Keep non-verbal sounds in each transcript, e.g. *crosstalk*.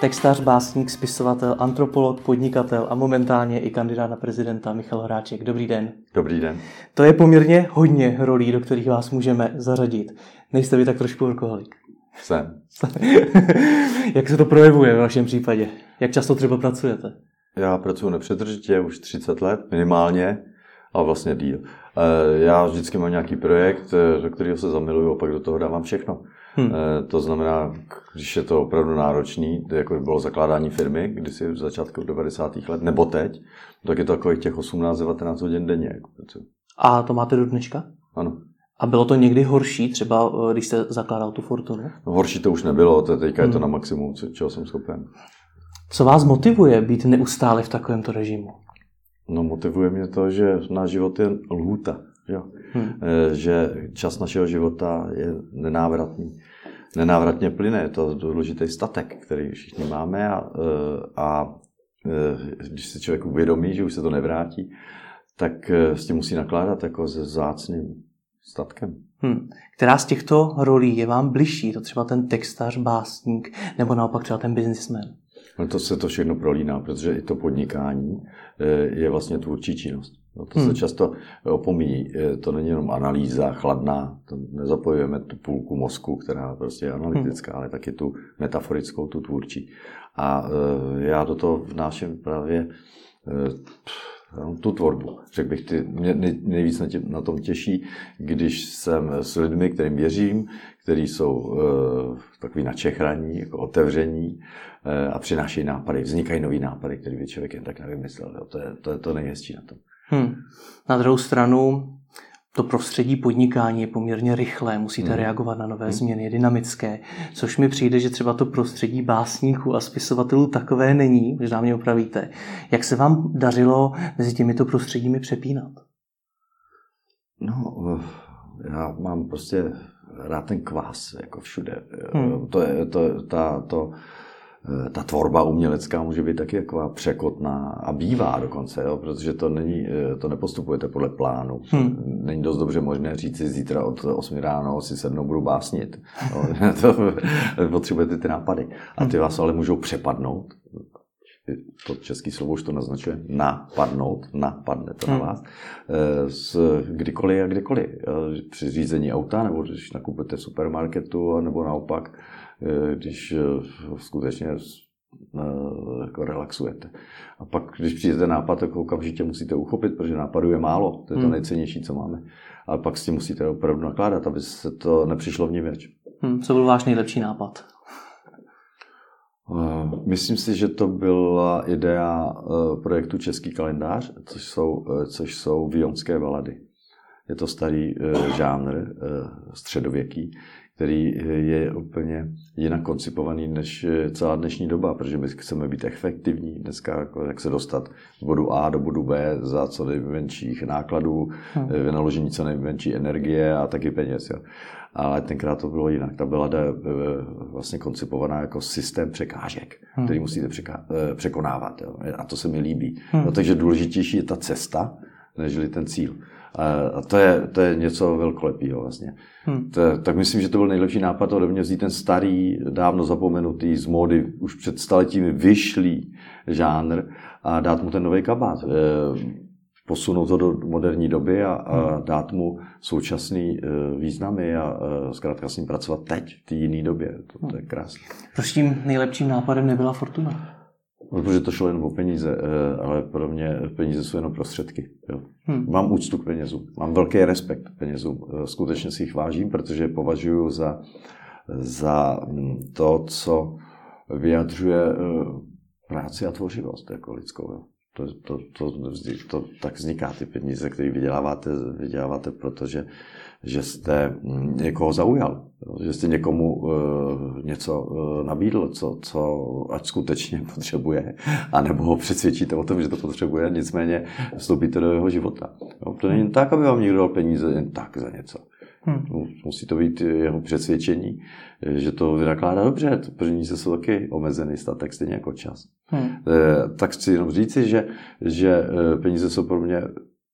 textař, básník, spisovatel, antropolog, podnikatel a momentálně i kandidát na prezidenta Michal Hráček. Dobrý den. Dobrý den. To je poměrně hodně rolí, do kterých vás můžeme zařadit. Nejste vy tak trošku workoholik? Jsem. *laughs* Jak se to projevuje v vašem případě? Jak často třeba pracujete? Já pracuji nepřetržitě už 30 let minimálně a vlastně díl. Eh, já vždycky mám nějaký projekt, eh, do kterého se zamiluju a pak do toho dávám všechno. Hmm. To znamená, když je to opravdu náročný, jako bylo zakládání firmy, když si v začátku 90. let, nebo teď, tak je to takových těch 18-19 hodin denně. Jako a to máte do dneška? Ano. A bylo to někdy horší, třeba když jste zakládal tu fortunu? No, horší to už nebylo, to teďka hmm. je to na maximum, čeho jsem schopen. Co vás motivuje být neustále v takovémto režimu? No motivuje mě to, že náš život je lhůta. Jo? Hmm. Že čas našeho života je nenávratný. Nenávratně plyne, je to důležitý statek, který všichni máme a, eh, a eh, když si člověk uvědomí, že už se to nevrátí, tak s tím musí nakládat jako se zácným statkem. Hmm. Která z těchto rolí je vám bližší? To třeba ten textař, básník, nebo naopak třeba ten businessman? No to se to všechno prolíná, protože i to podnikání eh, je vlastně tvůrčí činnost. No to hmm. se často opomíjí. Eh, to není jenom analýza chladná, to nezapojujeme tu půlku mozku, která prostě je analytická, hmm. ale taky tu metaforickou, tu tvůrčí. A eh, já do toho vnáším právě tu tvorbu. Řekl bych, ty, mě nejvíc na, tě, na tom těší, když jsem s lidmi, kterým věřím, kteří jsou uh, takový načehraní, jako otevření uh, a přinášejí nápady. Vznikají nový nápady, které by člověk jen tak nevymyslel. Jo. To, je, to je to nejhezčí na tom. Hmm. Na druhou stranu, to prostředí podnikání je poměrně rychlé, musíte hmm. reagovat na nové hmm. změny, je dynamické, což mi přijde, že třeba to prostředí básníků a spisovatelů takové není, možná mě opravíte. Jak se vám dařilo mezi těmito prostředími přepínat? No, já mám prostě rád ten kvás, jako všude. Hmm. To je, to, ta, to, Eh, ta tvorba umělecká může být taky taková překotná a bývá dokonce, jo, protože to není, eh, to nepostupujete podle plánu. Hmm. Není dost dobře možné říct si zítra od 8 ráno si sednou budu básnit. No, *laughs* to, potřebujete ty nápady. A ty vás ale můžou přepadnout. To český slovo už to naznačuje. Napadnout, napadne to na hmm. vás. Z eh, kdykoliv a kdykoliv. Při řízení auta, nebo když nakupujete v supermarketu, nebo naopak Eh, když eh, skutečně eh, jako relaxujete. A pak, když přijde nápad, tak okamžitě musíte uchopit, protože nápadů je málo. To je to hmm. nejcennější, co máme. Ale pak s tím musíte opravdu nakládat, aby se to nepřišlo v ní. Hmm. Co byl váš nejlepší nápad? Myslím si, že to byla idea projektu Český kalendář, což jsou, což jsou vionské balady. Je to starý žánr, středověký, který je úplně jinak koncipovaný než celá dnešní doba, protože my chceme být efektivní dneska, jako jak se dostat z bodu A do bodu B za co nejmenších nákladů, hmm. vynaložení co nejmenší energie a taky peněz. Jo. Ale tenkrát to bylo jinak. Ta byla eh, vlastně koncipovaná jako systém překážek, hmm. který musíte překá- eh, překonávat. Jo. A to se mi líbí. Hmm. No, takže důležitější je ta cesta, nežli ten cíl. A to je, to je něco velkolepého vlastně. Hmm. To, tak myslím, že to byl nejlepší nápad ode mě vzít ten starý, dávno zapomenutý, z módy už před staletími vyšlý žánr a dát mu ten nový kabát. E, posunout to do moderní doby a, a hmm. dát mu současný e, významy a e, zkrátka s ním pracovat teď, v té jiné době. To, to je krásné. Proč tím nejlepším nápadem nebyla Fortuna? Protože to šlo jen o peníze, eh, ale pro mě peníze jsou jenom prostředky. Jo. Hmm. Mám úctu k penězům, mám velký respekt k penězům. Eh, skutečně si jich vážím, protože je považuji za, za hm, to, co vyjadřuje eh, práci a tvořivost jako lidskou. Jo. To, to, to, to, to, tak vzniká ty peníze, které vyděláváte, vyděláváte protože že jste hm, někoho zaujal, že jste někomu uh, něco uh, nabídl, co, co ať skutečně *laughs* potřebuje, anebo ho přesvědčíte o tom, že to potřebuje, nicméně vstoupíte do jeho života. Jo, to není tak, aby vám někdo dal peníze jen tak za něco. Hmm. Musí to být jeho přesvědčení, že to vynakládá dobře. Peníze jsou taky omezený statek, stejně jako čas. Hmm. E, tak chci jenom říci, že, že peníze jsou pro mě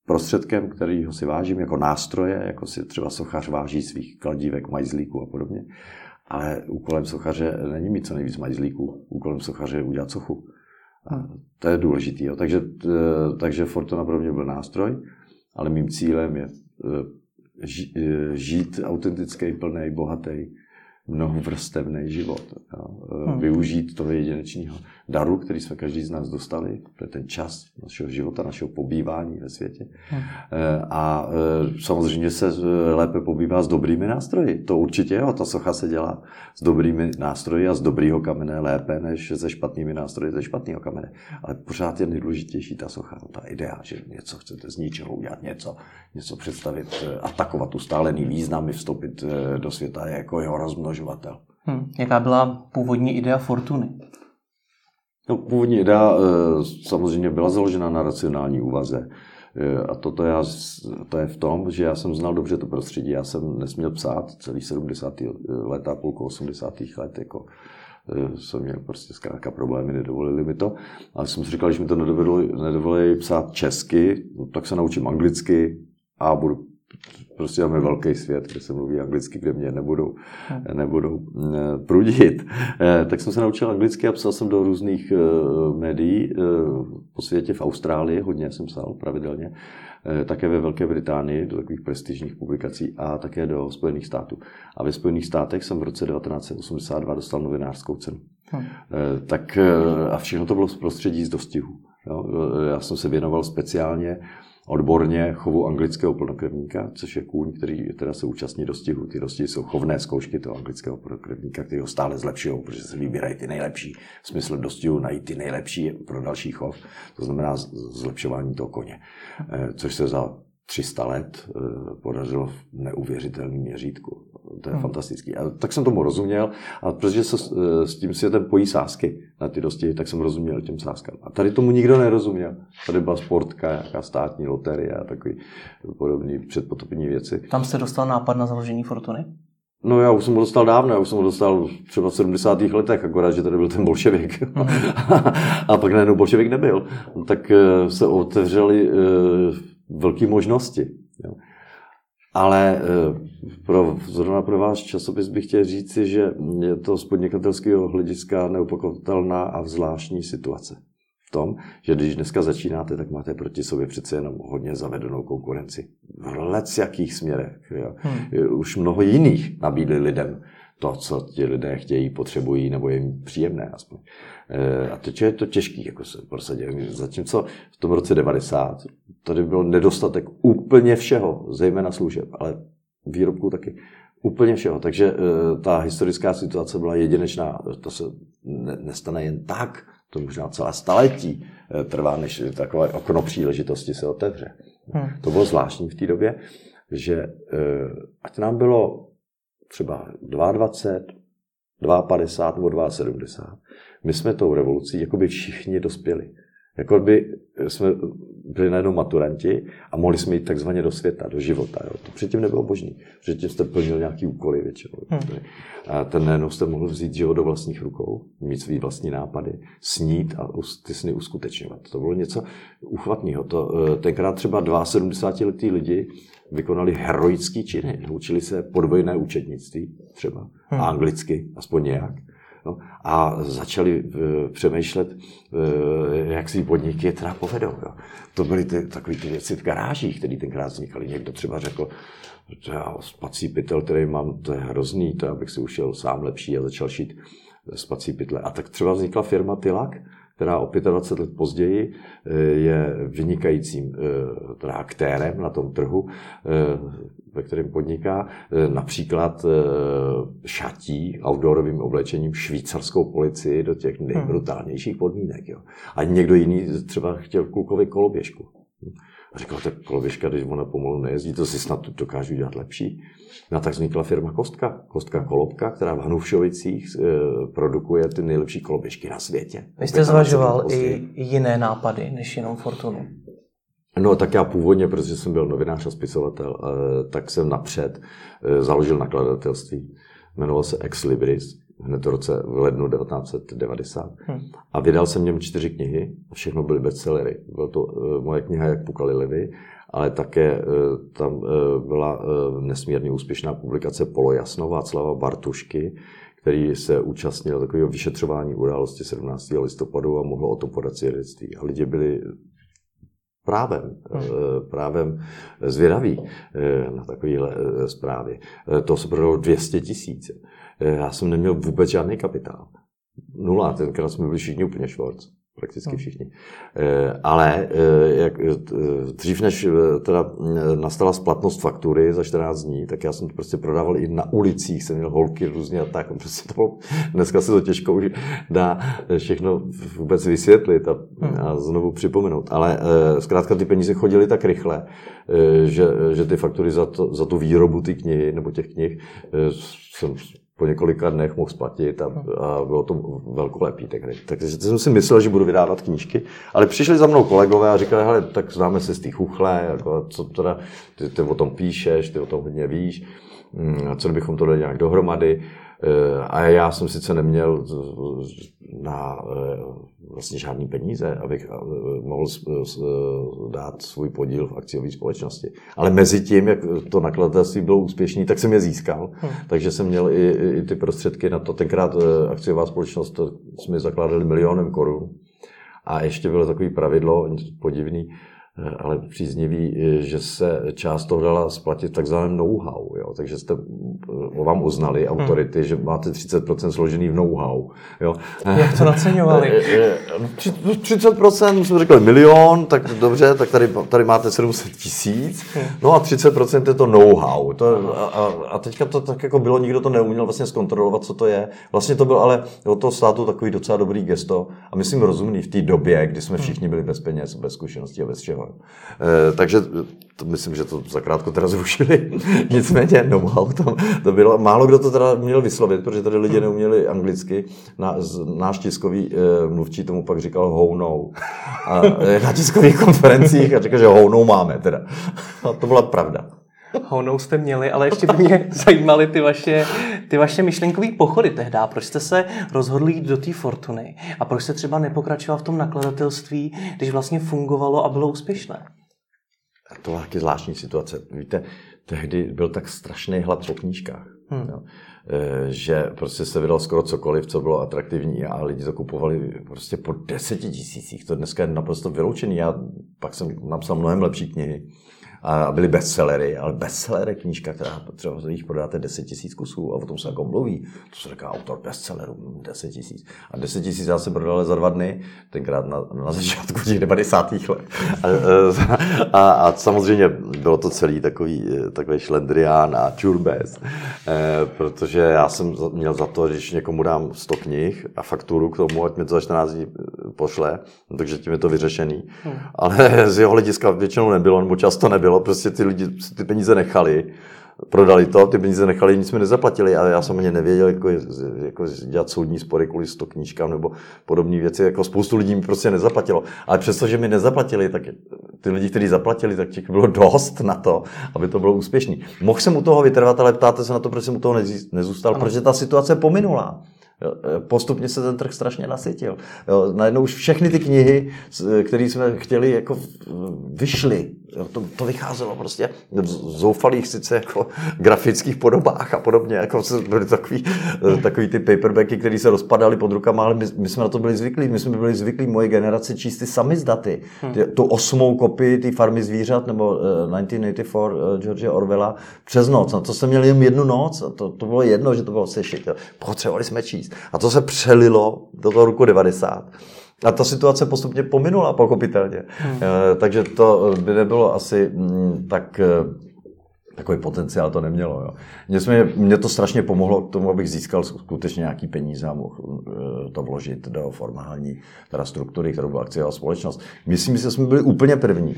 prostředkem, kterýho si vážím jako nástroje, jako si třeba sochař váží svých kladívek, majzlíků a podobně. Ale úkolem sochaře není mít co nejvíc majzlíků. Úkolem sochaře je udělat sochu. A to je důležitý. Jo. Takže, takže Fortuna pro mě byl nástroj, ale mým cílem je žít autentický, plný, bohatý, mnohovrstevný život. Jo. Hmm. Využít toho jedinečného daru, který jsme každý z nás dostali, to je ten čas našeho života, našeho pobývání ve světě. Hmm. A e, samozřejmě se lépe pobývá s dobrými nástroji. To určitě jo, ta socha se dělá s dobrými nástroji a z dobrýho kamene lépe, než se špatnými nástroji ze špatného kamene. Ale pořád je nejdůležitější ta socha, ta idea, že něco chcete z ničeho udělat, něco, něco představit, e, atakovat ustálený význam, vstoupit do světa jako jeho rozmnožovatel. Hmm. Jaká byla původní idea Fortuny? No, původní idea eh, samozřejmě byla založena na racionální úvaze. Eh, a toto já, to je v tom, že já jsem znal dobře to prostředí. Já jsem nesměl psát celý 70. let a půlku 80. let. Jako, eh, jsem měl prostě zkrátka problémy, nedovolili mi to. Ale jsem si říkal, že mi to nedovolili, nedovolili psát česky, no, tak se naučím anglicky a budu prostě máme velký svět, kde se mluví anglicky, kde mě nebudou, hmm. nebudou eh, prudit. Eh, tak jsem se naučil anglicky a psal jsem do různých eh, médií po světě, v Austrálii, hodně jsem psal pravidelně, také ve Velké Británii, do takových prestižních publikací a také do Spojených států. A ve Spojených státech jsem v roce 1982 dostal novinářskou cenu. Hmm. Tak a všechno to bylo z prostředí z dostihu. Já jsem se věnoval speciálně odborně chovu anglického plnokrevníka, což je kůň, který teda se účastní dostihu. Ty dostihy jsou chovné zkoušky toho anglického plnokrevníka, který ho stále zlepšují, protože se vybírají ty nejlepší. V smyslu dostihu najít ty nejlepší pro další chov, to znamená zlepšování toho koně. Eh, což se za 300 let eh, podařilo v neuvěřitelném měřítku. To je hmm. fantastický. A tak jsem tomu rozuměl, a protože se s tím světem pojí sásky na ty dosti, tak jsem rozuměl těm sáskám. A tady tomu nikdo nerozuměl. Tady byla sportka, nějaká státní loterie a takový podobný předpotopní věci. Tam jste dostal nápad na založení Fortuny? No já už jsem ho dostal dávno, já už jsem ho dostal třeba v 70. letech, akorát, že tady byl ten bolševik. Mm. *laughs* a pak najednou bolševik nebyl. Tak eh, se otevřely velké možnosti. Jo. Ale eh, pro, zrovna pro váš časopis bych chtěl říci, že je to z podnikatelského hlediska neopakovatelná a zvláštní situace. V tom, že když dneska začínáte, tak máte proti sobě přece jenom hodně zavedenou konkurenci. V lec jakých směrech. Jo. Hmm. Už mnoho jiných nabídli lidem to, co ti lidé chtějí, potřebují, nebo je jim příjemné aspoň. Eh, a teď je to těžký jako se prosadit. Zatímco v tom roce 90 tady byl nedostatek úplně všeho, zejména služeb, ale výrobků taky. Úplně všeho. Takže eh, ta historická situace byla jedinečná. To se nestane jen tak, to možná celá staletí eh, trvá, než takové okno příležitosti se otevře. Hmm. To bylo zvláštní v té době, že ať nám bylo třeba 22, 52 nebo 72, my jsme tou revolucí jako by všichni dospěli. Jako by jsme byli najednou maturanti a mohli jsme jít takzvaně do světa, do života. Jo. To předtím nebylo možné. Předtím jste plnil nějaký úkoly většinou. Hmm. A ten najednou jste mohl vzít život do vlastních rukou, mít svý vlastní nápady, snít a ty sny uskutečňovat. To bylo něco uchvatného. To, eh, tenkrát třeba 72 letý lidi vykonali heroický činy. Učili se podvojné účetnictví třeba, hmm. anglicky, aspoň nějak. No, a začali uh, přemýšlet, uh, jak si podniky teda povedou. Jo. To byly ty, takové ty věci v garážích, které tenkrát vznikaly. Někdo třeba řekl, že já spací pytel, který mám, to je hrozný, to abych si ušel sám lepší a začal šít spací pytle. A tak třeba vznikla firma Tilak, která o 25 let později eh, je vynikajícím eh, teda aktérem na tom trhu, eh, ve kterém podniká, například šatí outdoorovým oblečením švýcarskou policii do těch hmm. nejbrutálnějších podmínek. Jo. A někdo jiný třeba chtěl klukovi koloběžku. A říkal, tak koloběžka, když ona pomalu nejezdí, to si snad dokážu dělat lepší. No a tak vznikla firma Kostka, Kostka Kolobka, která v Hnušovicích e, produkuje ty nejlepší koloběžky na světě. Vy jste zvažoval i jiné nápady, než jenom Fortunu. No tak já původně, protože jsem byl novinář a spisovatel, e, tak jsem napřed e, založil nakladatelství. Jmenoval se Ex Libris hned v roce v lednu 1990. Hmm. A vydal jsem něm čtyři knihy a všechno byly bestsellery. Byla to uh, moje kniha Jak pukali levy, ale také uh, tam uh, byla uh, nesmírně úspěšná publikace Polo Jasno Václava Bartušky, který se účastnil takového vyšetřování události 17. listopadu a mohlo o tom podat svědectví. A lidi byli právem, hmm. právem zvědaví na takovéhle zprávy. To se prodalo 200 tisíc. Já jsem neměl vůbec žádný kapitál. Nula, tenkrát jsme byli všichni úplně švorc prakticky hmm. všichni. Eh, ale eh, jak, eh, dřív, než teda nastala splatnost faktury za 14 dní, tak já jsem to prostě prodával i na ulicích, jsem měl holky různě a tak. *laughs* Prostě to bylo, dneska se to těžko už dá všechno vůbec vysvětlit a, hmm. a znovu připomenout. Ale zkrátka ty peníze chodily tak rychle, že, že ty faktury za, to, za tu výrobu ty knihy nebo těch knih jsem po několika dnech mohl splatit a, a bylo to velkolepý tehdy. Takže jsem si myslel, že budu vydávat knížky, ale přišli za mnou kolegové a říkali, hele, tak známe se z té chuchle, jako, co teda, ty, ty o tom píšeš, ty o tom hodně víš, mm, a co bychom to dali nějak dohromady. Eh, a já jsem sice neměl na eh, vlastně žádný peníze, abych eh, mohl dát svůj podíl v akciové společnosti. Ale mezi tím, jak to nakladatelství bylo úspěšné, tak jsem je získal. Hmm. Takže jsem měl i, i ty prostředky na to. Tenkrát akciová společnost to jsme zakládali milionem korun. A ještě bylo takové pravidlo podivný, ale příznivý, eh, že se část toho dala splatit takzvaném know-how. Jo? Takže jste eh, vám uznali, hmm. autority, hmm. že máte 30% složený v know-how. Jo? Jak to *laughs* naceňovali? 30% no, jsme řekli milion, tak dobře, tak tady, tady máte 700 tisíc, hmm. no a 30% je to know-how. To, a, a teďka to tak jako bylo, nikdo to neuměl vlastně zkontrolovat, co to je. Vlastně to byl ale od toho státu takový docela dobrý gesto a myslím rozumný v té době, kdy jsme hmm. všichni byli bez peněz, bez zkušeností a bez E, takže to myslím, že to zakrátko teda zrušili. *laughs* Nicméně know-how tam to bylo. Málo kdo to teda měl vyslovit, protože tady lidi neuměli anglicky. Na, náš tiskový e, mluvčí tomu pak říkal how no. A, e, na tiskových *laughs* konferencích a říkal, že how no máme teda. *laughs* A to byla pravda. Honou jste měli, ale ještě by mě zajímaly ty vaše, ty vaše myšlenkové pochody tehdy. Proč jste se rozhodli jít do té Fortuny? A proč jste třeba nepokračoval v tom nakladatelství, když vlastně fungovalo a bylo úspěšné? To byla taky zvláštní situace. Víte, tehdy byl tak strašný hlad po knížkách. Hmm. Jo. E, že prostě se vydal skoro cokoliv, co bylo atraktivní a lidi to kupovali prostě po deseti tisících. To dneska je naprosto vyloučený. Já pak jsem napsal mnohem lepší knihy a byly bestsellery, ale bestseller je knížka, která třeba jich prodáte 10 tisíc kusů a o tom se jako mluví. To se říká autor bestselleru, 10 tisíc. A 10 tisíc já se prodal za dva dny, tenkrát na, na začátku těch 90. let. A, a, a, samozřejmě bylo to celý takový, takový šlendrián a čurbes, eh, protože já jsem měl za to, když někomu dám 100 knih a fakturu k tomu, ať mi to za 14 dní pošle, takže tím je to vyřešený. Hmm. Ale z jeho hlediska většinou nebylo, nebo často nebylo, prostě ty lidi ty peníze nechali, prodali to, ty peníze nechali, nic mi nezaplatili a já jsem ani nevěděl, jako, jako dělat soudní spory kvůli sto knížkám nebo podobné věci, jako spoustu lidí mi prostě nezaplatilo. Ale přesto, že mi nezaplatili, tak ty lidi, kteří zaplatili, tak těch bylo dost na to, aby to bylo úspěšné. Mohl jsem u toho vytrvat, ale ptáte se na to, proč jsem u toho nezůstal, ano. protože ta situace pominula. E, postupně se ten trh strašně nasytil. Jo, najednou už všechny ty knihy, které jsme chtěli, jako vyšly. To, to vycházelo prostě v zoufalých sice jako grafických podobách a podobně. Jako byly takový, e, takový ty paperbacky, které se rozpadaly pod rukama, ale my, my, jsme na to byli zvyklí. My jsme byli zvyklí moje generace číst ty samizdaty. Hmm. Tu osmou kopii ty farmy zvířat nebo uh, 1984 uh, George Orwella přes noc. Na to jsme měli jen jednu noc. A to, to bylo jedno, že to bylo sešit. Potřebovali jsme číst. A to se přelilo do toho roku 90. A ta situace postupně pominula, pochopitelně. Hmm. E, takže to by nebylo asi mm, tak eh, takový potenciál to nemělo. Jo. Mě, mě to strašně pomohlo k tomu, abych získal skutečně nějaký peníze a mohl eh, to vložit do formální teda struktury, kterou byla akciová společnost. Myslím si, že jsme byli úplně první.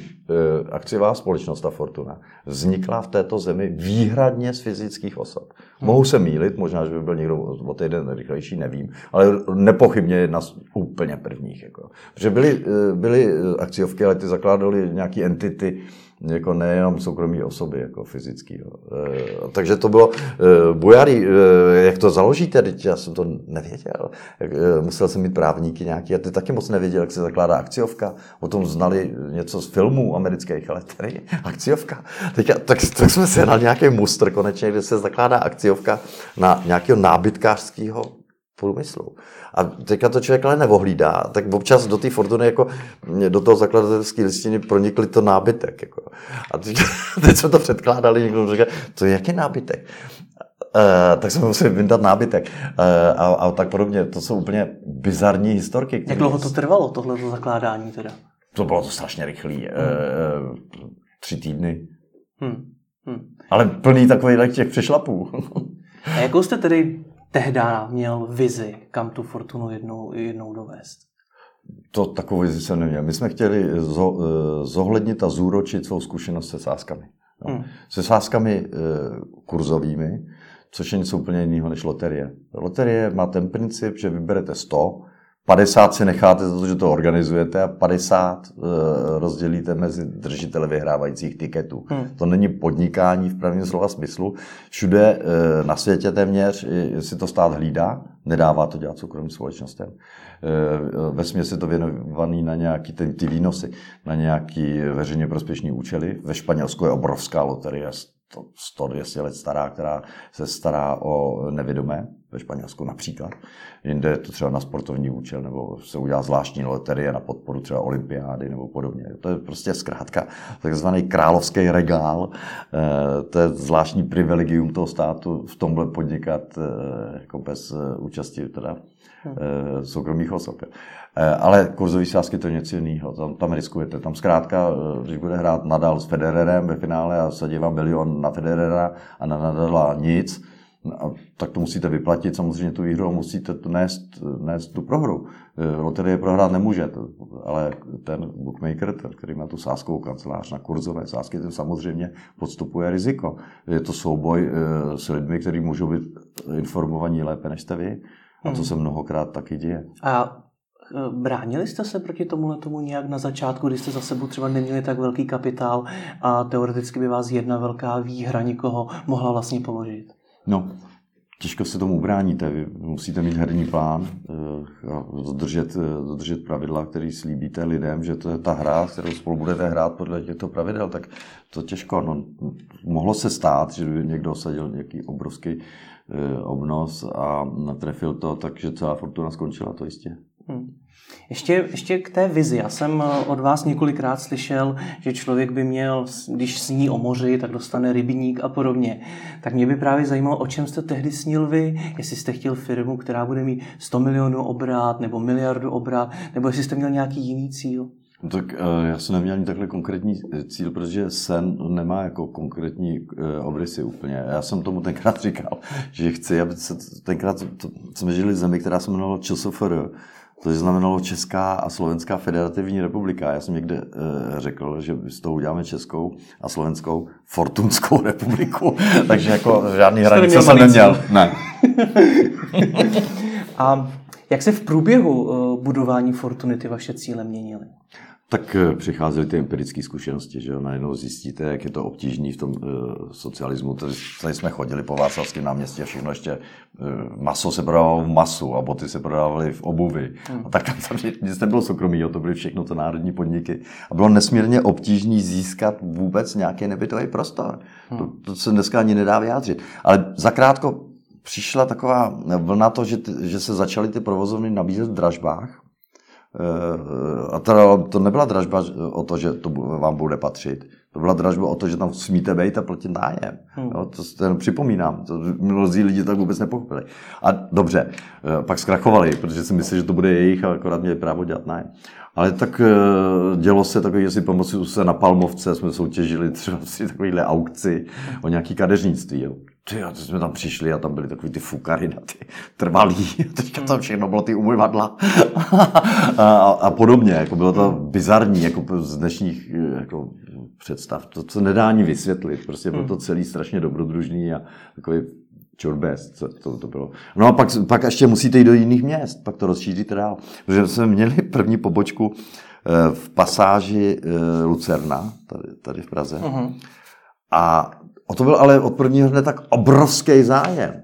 Akciová společnost, ta Fortuna, vznikla v této zemi výhradně z fyzických osob. Mohu se mýlit, možná, že by byl někdo o týden rychlejší, nevím, ale nepochybně jedna z úplně prvních. Jako. Protože byly, eh, byly akciovky, ale ty zakládaly nějaké entity, jako nejenom soukromí osoby, jako fyzický. E, takže to bylo, e, Bujary, e, jak to založíte, teď já jsem to nevěděl. E, musel jsem mít právníky nějaký, a ty taky moc nevěděl, jak se zakládá akciovka. O tom znali něco z filmů amerických, ale tady akciovka. Teď, tak, tak jsme se na nějaký mustr konečně, kde se zakládá akciovka na nějakého nábytkářského průmyslu. A teďka to člověk ale nevohlídá, tak občas do té fortuny, jako do toho zakladatelské listiny pronikly to nábytek. Jako. A teď, *laughs* teď jsme to předkládali, někdo říká, to je jaký nábytek? Uh, tak jsme museli vyndat nábytek uh, a, a tak podobně. To jsou úplně bizarní historky. Jak dlouho to trvalo, tohle zakládání teda? To bylo to strašně rychlý. Hmm. Uh, tři týdny. Hmm. Hmm. Ale plný takových těch přešlapů. a jakou jste tedy tehdy měl vizi, kam tu fortunu jednou, jednou dovést? To takovou vizi jsem neměl. My jsme chtěli eh, zohlednit a zúročit svou zkušenost se sázkami. No. Hmm. Se sázkami e, kurzovými, což je něco úplně jiného než loterie. Loterie má ten princip, že vyberete 100 50 si necháte za to, že to organizujete a 50 uh, eh, rozdělíte mezi držitele vyhrávajících tiketů. Hmm. To není podnikání v pravém slova smyslu. Všude uh, na světě téměř si to stát hlídá, nedává to dělat soukromým společnostem. Uh, ve je to věnovaný na nějaký ty, ty výnosy, na nějaký veřejně prospěšný účely. Ve Španělsku je obrovská loterie, 100-200 let stará, která se stará o nevědomé, ve Španělsku například. Jinde je to třeba na sportovní účel, nebo se udělá zvláštní loterie na podporu třeba olympiády nebo podobně. To je prostě zkrátka takzvaný královský regál. Eh, to je zvláštní privilegium toho státu v tomhle podnikat eh, jako bez eh, účasti teda hmm. soukromých osob. Ale kurzový sázky to je něco jiného. Tam, tam riskujete. Tam zkrátka, když bude hrát Nadal s Federerem ve finále a sadí vám milion na Federera a na Nadala nic, a tak to musíte vyplatit samozřejmě tu výhru a musíte to nést, nést tu prohru. E, loterie prohrát nemůže, ale ten bookmaker, ten, který má tu sáskovou kancelář na kurzové sázky, ten samozřejmě podstupuje riziko. Je to souboj e, s lidmi, kteří můžou být informovaní lépe než jste vy. A to hmm. se mnohokrát taky děje. A e, Bránili jste se proti tomuhle tomu nějak na začátku, když jste za sebou třeba neměli tak velký kapitál a teoreticky by vás jedna velká výhra nikoho mohla vlastně položit? No, těžko se tomu ubráníte. Vy musíte mít herní plán eh, a dodržet, eh, dodržet pravidla, který slíbíte lidem, že to je ta hra, kterou spolu budete hrát podle těchto pravidel, tak to těžko. No, mohlo se stát, že by někdo osadil nějaký obrovský eh, obnos a trefil to, takže celá fortuna skončila, to jistě. Hmm. Ještě, ještě k té vizi. Já jsem eh, od vás několikrát slyšel, že člověk by měl, když sní o moři, tak dostane rybník a podobně. Tak mě by právě zajímalo, o čem jste tehdy snil vy, jestli jste chtěl firmu, která bude mít 100 milionů obrát nebo miliardu obrát, nebo jestli jste měl nějaký jiný cíl. No tak eh, já jsem neměl ani takhle konkrétní cíl, protože sen nemá jako konkrétní eh, obrysy úplně. Já jsem tomu tenkrát *laughs* říkal, že chci, aby se tenkrát jsme žili v zemi, která se jmenovala ČSFR, to znamenalo Česká a Slovenská federativní republika. Já jsem někde e, řekl, že z toho uděláme Českou a Slovenskou Fortunskou *laughs* republiku. Takže jako žádný hranice jsem neměl. Ne. *laughs* a jak se v průběhu e, budování Fortuny ty vaše cíle měnily? Tak eh, přicházely ty empirické zkušenosti, že jo, najednou zjistíte, jak je to obtížný v tom uh, socialismu. Tady, tady jsme chodili po Václavském náměstí a všechno ještě uh, maso se prodávalo v masu a boty se prodávaly v obuvi. Hmm. A tak tam, tam nic nebylo soukromí, to byly všechno to národní podniky. A bylo nesmírně obtížné získat vůbec nějaký nebytový prostor. Hmm. To, to se dneska ani nedá vyjádřit. Ale zakrátko přišla taková vlna to, že, že se začaly ty provozovny nabízet v dražbách a teda to nebyla dražba o to, že to vám bude patřit. To byla dražba o to, že tam smíte být a platit nájem. Hmm. Jo, to jen připomínám. To mnozí lidi tak vůbec nepochopili. A dobře, eh, pak zkrachovali, protože si mysleli, že to bude jejich a akorát měli právo dělat nájem. Ale tak eh, dělo se takové, že si pomoci se na Palmovce jsme soutěžili třeba si takovýhle aukci o nějaký kadeřnictví. Jo. Ty, a jsme tam přišli a tam byly takový ty fukary na ty trvalý. *laughs* Teďka tam všechno bylo ty umyvadla *laughs* a, a, podobně. Jako bylo to bizarní jako z dnešních jako představ. To, co nedá ani vysvětlit. Prostě bylo to celý strašně dobrodružný a takový čurbes, co to, to bylo. No a pak, pak ještě musíte jít do jiných měst, pak to rozšíříte dál. Protože jsme měli první pobočku v pasáži Lucerna, tady, tady v Praze. Uh-huh. A o to byl ale od prvního dne tak obrovský zájem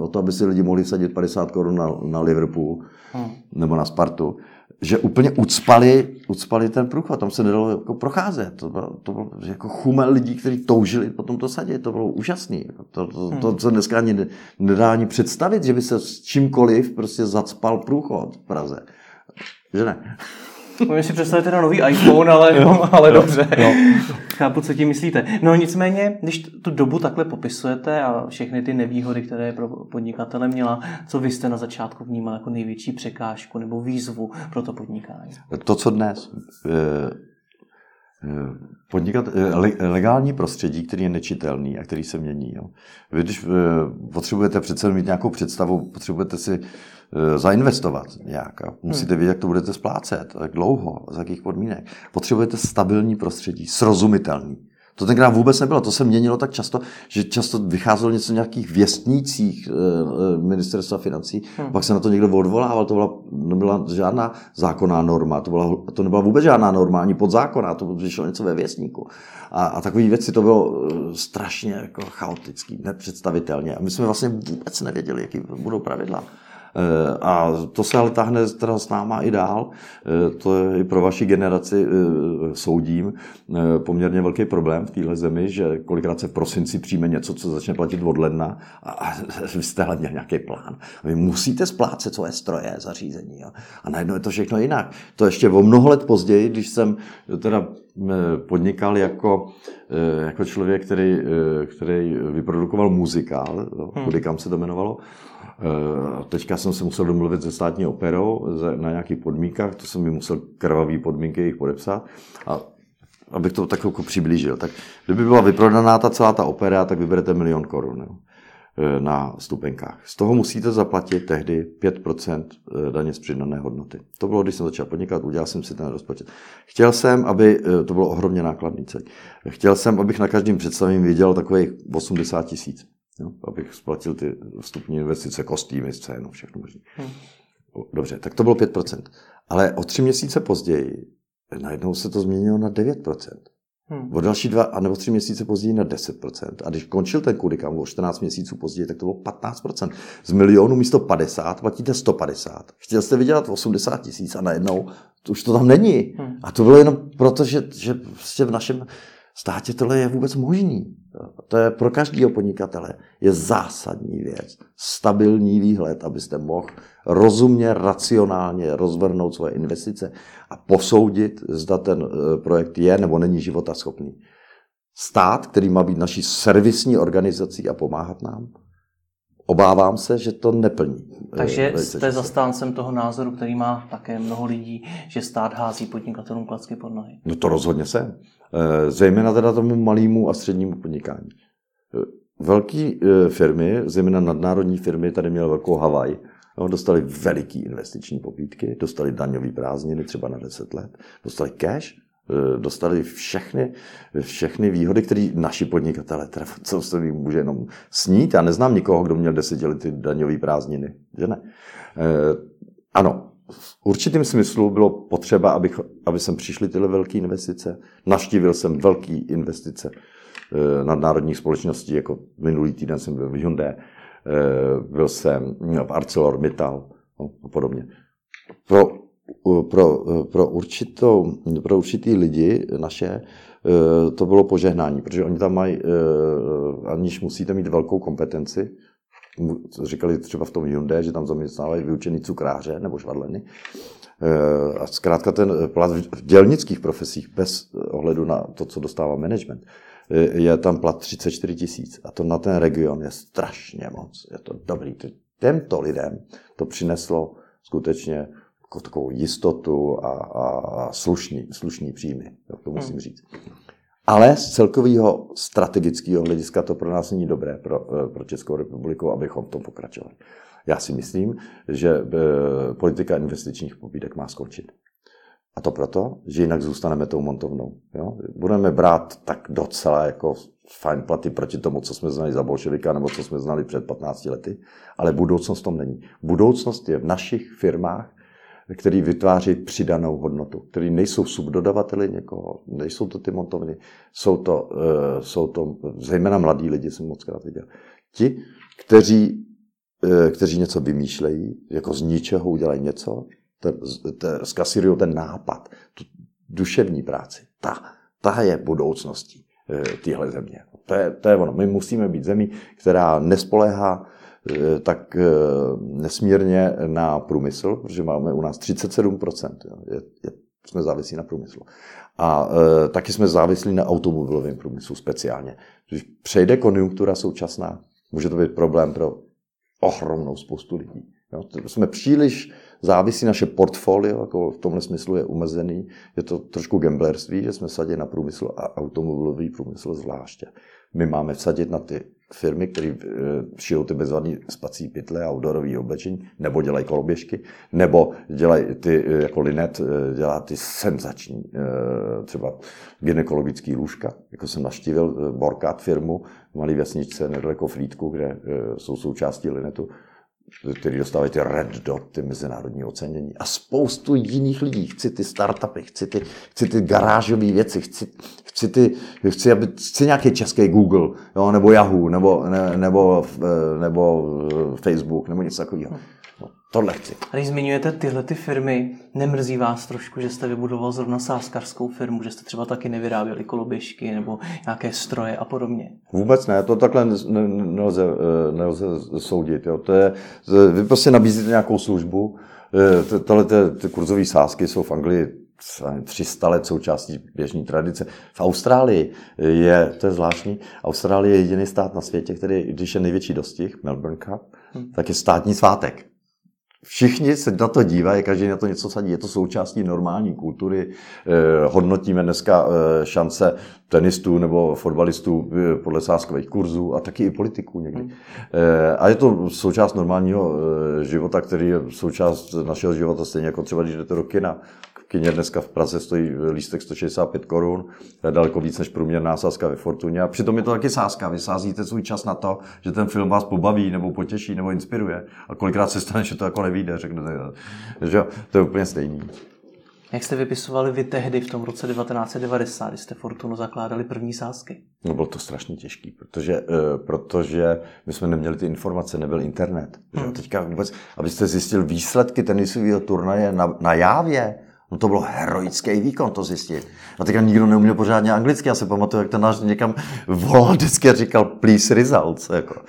o to, aby si lidi mohli sadit 50 korun na, na Liverpool hmm. nebo na Spartu, že úplně ucpali, ucpali ten průchod, tam se nedalo jako procházet. To bylo, to bylo jako chumel lidí, kteří toužili po tomto sadě, to bylo úžasné. To, to, to, to se dneska ani nedá ani představit, že by se s čímkoliv prostě zacpal průchod v Praze. Že ne? Můžeme si představit teda nový iPhone, ale, jo, ale jo, dobře. Jo. Chápu, co tím myslíte. No nicméně, když tu dobu takhle popisujete a všechny ty nevýhody, které pro podnikatele měla, co vy jste na začátku vnímal jako největší překážku nebo výzvu pro to podnikání? To, co dnes. Eh, eh, podnikat, eh, legální prostředí, který je nečitelný a který se mění. Jo. Vy, když potřebujete přece mít nějakou představu, potřebujete si zainvestovat nějak. A musíte vědět, jak to budete splácet, jak dlouho, za jakých podmínek. Potřebujete stabilní prostředí, srozumitelný. To tenkrát vůbec nebylo, to se měnilo tak často, že často vycházelo něco v nějakých věstnících e, ministerstva financí, hmm. pak se na to někdo odvolával, to byla, nebyla žádná zákonná norma, to, byla, to nebyla vůbec žádná norma, ani podzákonná, to vyšlo něco ve věstníku. A, a takové věci, to bylo strašně jako chaotický, nepředstavitelně. A my jsme vlastně vůbec nevěděli, jaký budou pravidla. Eh, a to se ale tahne teda s náma i dál. Eh, to je i pro vaši generaci eh, soudím poměrně velký problém v téhle zemi, že kolikrát se v prosinci přijme něco, co začne platit od ledna a vy jste ale měl nějaký plán. Vy musíte splácet svoje stroje, zařízení. Jo? A najednou je to všechno jinak. To ještě o mnoho let později, když jsem teda podnikal jako, jako člověk, který, který vyprodukoval muzikál, hmm. kam se to jmenovalo, teďka jsem se musel domluvit se státní operou na nějakých podmínkách, to jsem mi musel krvavý podmínky jich podepsat. A abych to tak jako přiblížil. Tak kdyby byla vyprodaná ta celá ta opera, tak vyberete milion korun jo, eh, na stupenkách. Z toho musíte zaplatit tehdy 5% eh, daně z přidané hodnoty. To bylo, když jsem začal podnikat, udělal jsem si ten rozpočet. Chtěl jsem, aby, to bylo ohromně nákladný celý, chtěl jsem, abych na každém představení viděl takových 80 tisíc. Jo, abych splatil ty vstupní investice, kostýmy, scénu, všechno možné. Hmm. Dobře, tak to bylo 5%. Ale o tři měsíce později najednou se to změnilo na 9%. Hmm. O další dva, a nebo tři měsíce později na 10%. A když končil ten kudikam o 14 měsíců později, tak to bylo 15%. Z milionu místo 50 platíte 150. Chtěl jste vydělat 80 tisíc a najednou to už to tam není. Hmm. A to bylo jenom proto, že, že prostě v našem státě tohle je vůbec možný. To je pro každého podnikatele je zásadní věc. Stabilní výhled, abyste mohl rozumně, racionálně rozvrhnout svoje investice a posoudit, zda ten eh, projekt je nebo není životaschopný. Stát, který má být naší servisní organizací a pomáhat nám, obávám se, že to neplní. Eh, Takže jste zastáncem toho názoru, který má také mnoho lidí, že stát hází podnikatelům klacky pod nohy. No to rozhodně jsem. Eh, zejména teda tomu malému a střednímu podnikání. Eh, velké firmy, zejména nadnárodní firmy, tady měl velkou Havaj, No, dostali veliký investiční pobídky, dostali daňové prázdniny třeba na 10 let, dostali cash, Eh, dostali všechny, všechny výhody, které naši podnikatele, teda co se mi může jenom snít. Já neznám nikoho, kdo měl desetiletí daňové prázdniny, že ne? Eh, ano, v určitém smyslu bylo potřeba, abych, aby sem přišly tyhle velké investice. Naštívil jsem velké investice eh, nadnárodních společností, jako minulý týden jsem byl v Hyundai, byl jsem v ArcelorMittal no, a podobně. Pro pro, pro, určitou, pro určitý lidi naše eh, to bylo požehnání, protože oni tam mají, eh, aniž musíte mít velkou kompetenci, říkali třeba v tom Hyundai, že tam zaměstnávají vyučený cukráře nebo švadleny. Eh, a zkrátka ten plat v dělnických profesích bez ohledu na to, co dostává management, je tam plat 34 tisíc. A to na ten region je strašně moc. Je to dobrý. Těmto lidem to přineslo skutečně jako takovou jistotu a, a, a slušný, slušný příjmy, to musím hmm. říct. Ale z celkového strategického hlediska to pro nás není dobré, pro, eh, pro Českou republiku, abychom v tom pokračovali. Já si myslím, že eh, politika investičních pobídek má skončit. A to proto, že jinak zůstaneme tou montovnou. Jo? Budeme brát tak docela jako fajn platy proti tomu, co jsme znali za bolševika nebo co jsme znali před 15 lety, ale budoucnost tom není. Budoucnost je v našich firmách, který vytváří přidanou hodnotu, který nejsou subdodavateli někoho, nejsou to ty montovny, jsou to, uh, jsou to zejména mladí lidi, jsem moc krát viděl. Ti, kteří, uh, kteří něco vymýšlejí, jako z ničeho udělají něco, zkasírují ten nápad, tu duševní práci. Ta, ta je budoucností uh, téhle země. To je, to je ono. My musíme být zemí, která nespoléhá Eh, tak eh, nesmírně na průmysl, protože máme u nás 37%. Je, je, jsme závislí na průmyslu. A e, taky jsme závislí na automobilovém průmyslu speciálně. Když přejde konjunktura současná, může to být problém pro ohromnou spoustu lidí. Jo? Jsme příliš závisí naše portfolio, jako v tomhle smyslu je umezený. Je to trošku gamblerství, že jsme sadili na průmysl a automobilový průmysl zvláště. My máme vsadit na ty firmy, které eh, šijou ty bezvadné spací pytle a outdoorové oblečení, nebo dělají koloběžky, nebo dělají ty, eh, jako Linet, eh, dělá ty senzační třeba gynekologické lůžka. Jako jsem naštívil Borkat firmu v malé vesničce nedaleko Frýdku, kde jsou součástí Linetu který dostávají ty red dot, ty mezinárodní ocenění a spoustu jiných lidí. Chci ty startupy, chci ty, chci ty garážové věci, chci, chci, ty, chci, aby, chci nějaký český Google, jo, nebo Yahoo, nebo, ne, nebo, nebo Facebook, nebo něco takového. Tohle chci. A když zmiňujete tyhle ty firmy, nemrzí vás trošku, že jste vybudoval zrovna sáskarskou firmu, že jste třeba taky nevyráběli koloběžky nebo nějaké stroje a podobně? Vůbec ne, to takhle nelze, eh, nelze soudit. Jo. To je, vy prostě nabízíte nějakou službu, eh, tohle ty, ty kurzové sázky jsou v Anglii 300 let součástí běžní tradice. V Austrálii je, to je zvláštní, Austrálie je jediný stát na světě, který, když je největší dostih, Melbourne Cup, hmm. tak je státní svátek. Všichni se na to dívají, každý na to něco sadí. Je to součástí normální kultury. Eh, hodnotíme dneska eh, šance tenistů nebo fotbalistů eh, podle sáskových kurzů a taky i politiků někdy. Hmm. A je to součást normálního života, který je součást našeho života, stejně jako třeba, když jdete do kina kině dneska v Praze stojí lístek 165 korun, daleko víc než průměrná sázka ve Fortuně. A přitom je to taky sázka. Vy sázíte svůj čas na to, že ten film vás pobaví, nebo potěší, nebo inspiruje. A kolikrát se stane, že to jako nevíde, řeknete. Že to je úplně stejný. Jak jste vypisovali vy tehdy v tom roce 1990, kdy jste Fortunu zakládali první sázky? No bylo to strašně těžké, protože, uh, protože my jsme neměli ty informace, nebyl internet. Hmm. Že? Teďka vůbec, abyste zjistil výsledky tenisového turnaje na, na Jávě, No to bylo heroický výkon to zjistit. A teďka nikdo neuměl pořádně anglicky. Já se pamatuju, jak ten náš někam volal vždycky a říkal please results. Jako.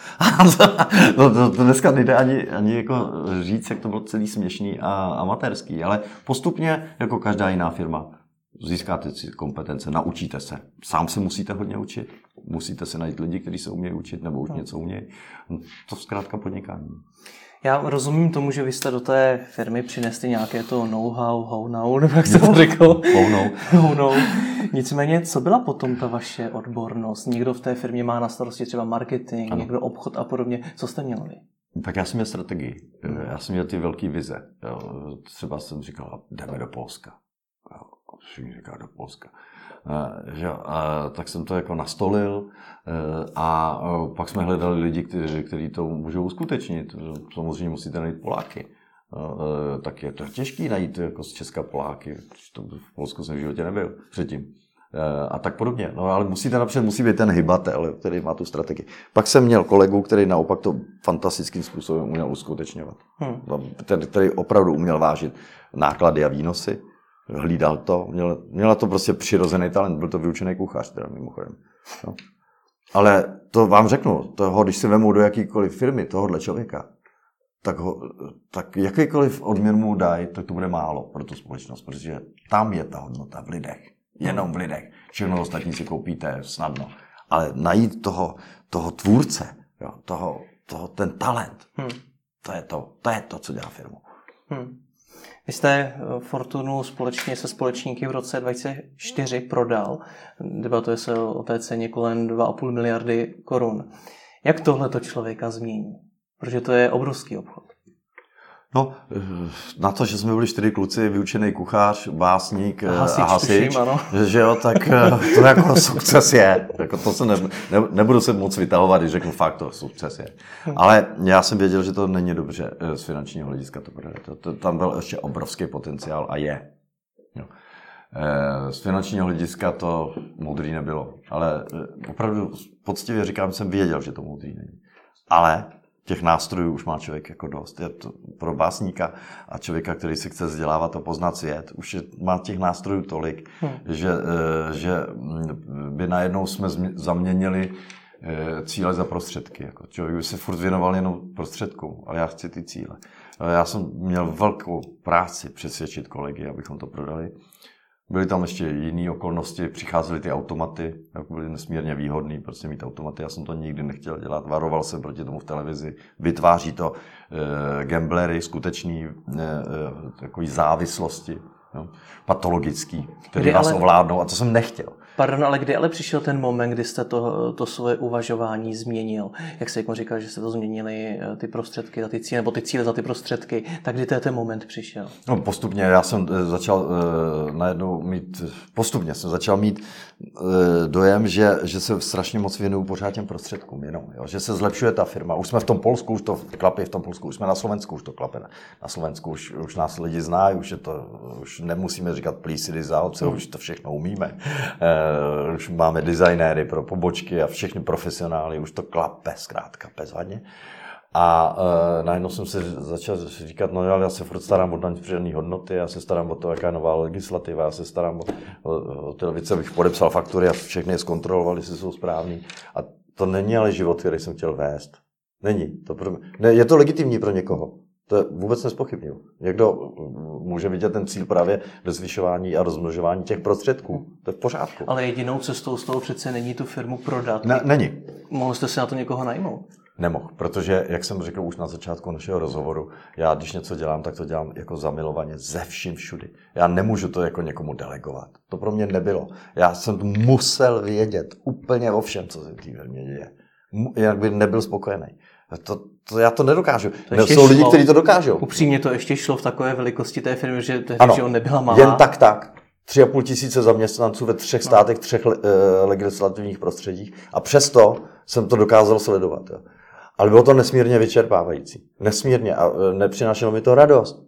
*laughs* no, to, to, dneska nejde ani, ani jako říct, jak to bylo celý směšný a amatérský. Ale postupně, jako každá jiná firma, získáte si kompetence, naučíte se. Sám se musíte hodně učit, musíte se najít lidi, kteří se umějí učit nebo už něco umějí. No, to zkrátka podnikání. Já rozumím tomu, že vy jste do té firmy přinesli nějaké to know-how, how-now, nebo jak jste to řekl. How-now. *laughs* Nicméně, co byla potom ta vaše odbornost? Někdo v té firmě má na starosti třeba marketing, ano. někdo obchod a podobně. Co jste měl vy? Tak já jsem měl strategii. Já jsem měl ty velké vize. Třeba jsem říkal, jdeme do Polska. Všichni říká do Polska. Že, a, tak jsem to jako nastolil e, a pak jsme hledali lidi, kteří, kteří to můžou uskutečnit. Samozřejmě musíte najít Poláky. Tak je to těžké najít jako z Česka Poláky. To v Polsku jsem v životě nebyl předtím. A tak podobně. No ale musíte napřed, musí být ten hybatel, který má tu strategii. Pak jsem měl kolegu, který naopak to fantastickým způsobem uměl uskutečňovat. Hmm. Ten, který opravdu uměl vážit náklady a výnosy hlídal to, měl, měla to prostě přirozený talent, byl to vyučený kuchař, teda mimochodem. No. Ale to vám řeknu, toho, když si vemu do jakýkoliv firmy tohohle člověka, tak, ho, tak jakýkoliv odměn mu dají, tak to bude málo pro tu společnost, protože tam je ta hodnota v lidech. Jenom v lidech. Všechno ostatní si koupíte snadno. Ale najít toho, toho tvůrce, jo, toho, toho, ten talent, hmm. to, je to, to je to, co dělá firmu. Hmm. Vy jste eh, Fortunu společně se společníky v roce 2004 prodal. Debatuje se o té ceně kolem 2,5 miliardy korun. Jak tohle to člověka změní? Protože to je obrovský obchod. No, na to, že jsme byli čtyři kluci, vyučený kuchař, básník a hasič, a hasič tuším, ano. že jo, tak to jako *laughs* sukces je. Jako to se ne, ne, nebudu se moc vytahovat, když řeknu fakt, to sukces je. Ale já jsem věděl, že to není dobře z finančního hlediska. To, to, to, tam byl ještě obrovský potenciál a je. Jo. Z finančního hlediska to moudrý nebylo. Ale opravdu poctivě říkám, jsem věděl, že to moudrý není. Ale těch nástrojů už má člověk jako dost. Je to pro básníka a člověka, který se chce vzdělávat a poznat svět, už je, má těch nástrojů tolik, hmm. že, eh, že mm, by najednou jsme zaměnili eh, cíle za prostředky. Jako člověk by se furt věnoval jenom prostředkům, ale já chci ty cíle. Já jsem měl velkou práci přesvědčit kolegy, abychom to prodali. Byly tam ještě jiné okolnosti, přicházely ty automaty, byly nesmírně výhodný prostě mít automaty. Já jsem to nikdy nechtěl dělat, varoval jsem proti tomu v televizi. Vytváří to e, gamblery, skutečný e, takový závislosti, jo, patologický, který vás ale... ovládnou a to jsem nechtěl. Pardon, ale kdy ale přišel ten moment, kdy jste to, to svoje uvažování změnil? Jak se jako říkal, že jste to změnili eh, ty prostředky za ty cíle, nebo ty cíle za ty prostředky, tak kdy ten moment přišel? No postupně, já jsem eh, začal uh, najednou mít, postupně jsem začal mít uh, dojem, že, že se strašně moc věnuju pořád těm prostředkům jenom, jo? že se zlepšuje ta firma. Už jsme v tom Polsku, už to klapí v tom Polsku, už jsme na Slovensku, už to klape. Na Slovensku už, už nás lidi znají, už, je to, už nemusíme říkat plísidy za obce, už to všechno umíme. Uh, už máme designéry pro pobočky a všechny profesionály, už to klape zkrátka bezvadně. A uh, najednou jsem se začal říkat, no ale já se furt starám o daň z hodnoty, já se starám o to, jaká je nová legislativa, já se starám o, o, o ty věci, abych podepsal faktury a všechny je zkontroloval, jestli jsou správní. A to není ale život, který jsem chtěl vést. Není. To pro ne, je to legitimní pro někoho. To vůbec nespochybnil. Někdo může vidět ten cíl právě ve zvyšování a rozmnožování těch prostředků. To je v pořádku. Ale jedinou cestou z toho přece není tu firmu prodat. Ne, není. Mohl jste si na to někoho najmout? Nemohl, protože, jak jsem řekl už na začátku našeho rozhovoru, já když něco dělám, tak to dělám jako zamilovaně ze vším všudy. Já nemůžu to jako někomu delegovat. To pro mě nebylo. Já jsem musel vědět úplně o všem, co se v té firmě děje. Jak by nebyl spokojený. To, to já to nedokážu. To Jsou šlo, lidi, kteří to dokážou. Upřímně to ještě šlo v takové velikosti té firmy, že, ano, že on nebyla malá. Jen tak tak. Tři a půl tisíce zaměstnanců ve třech no. státech, třech uh, legislativních prostředích. A přesto jsem to dokázal sledovat. Jo. Ale bylo to nesmírně vyčerpávající. Nesmírně. A uh, nepřinášelo mi to radost.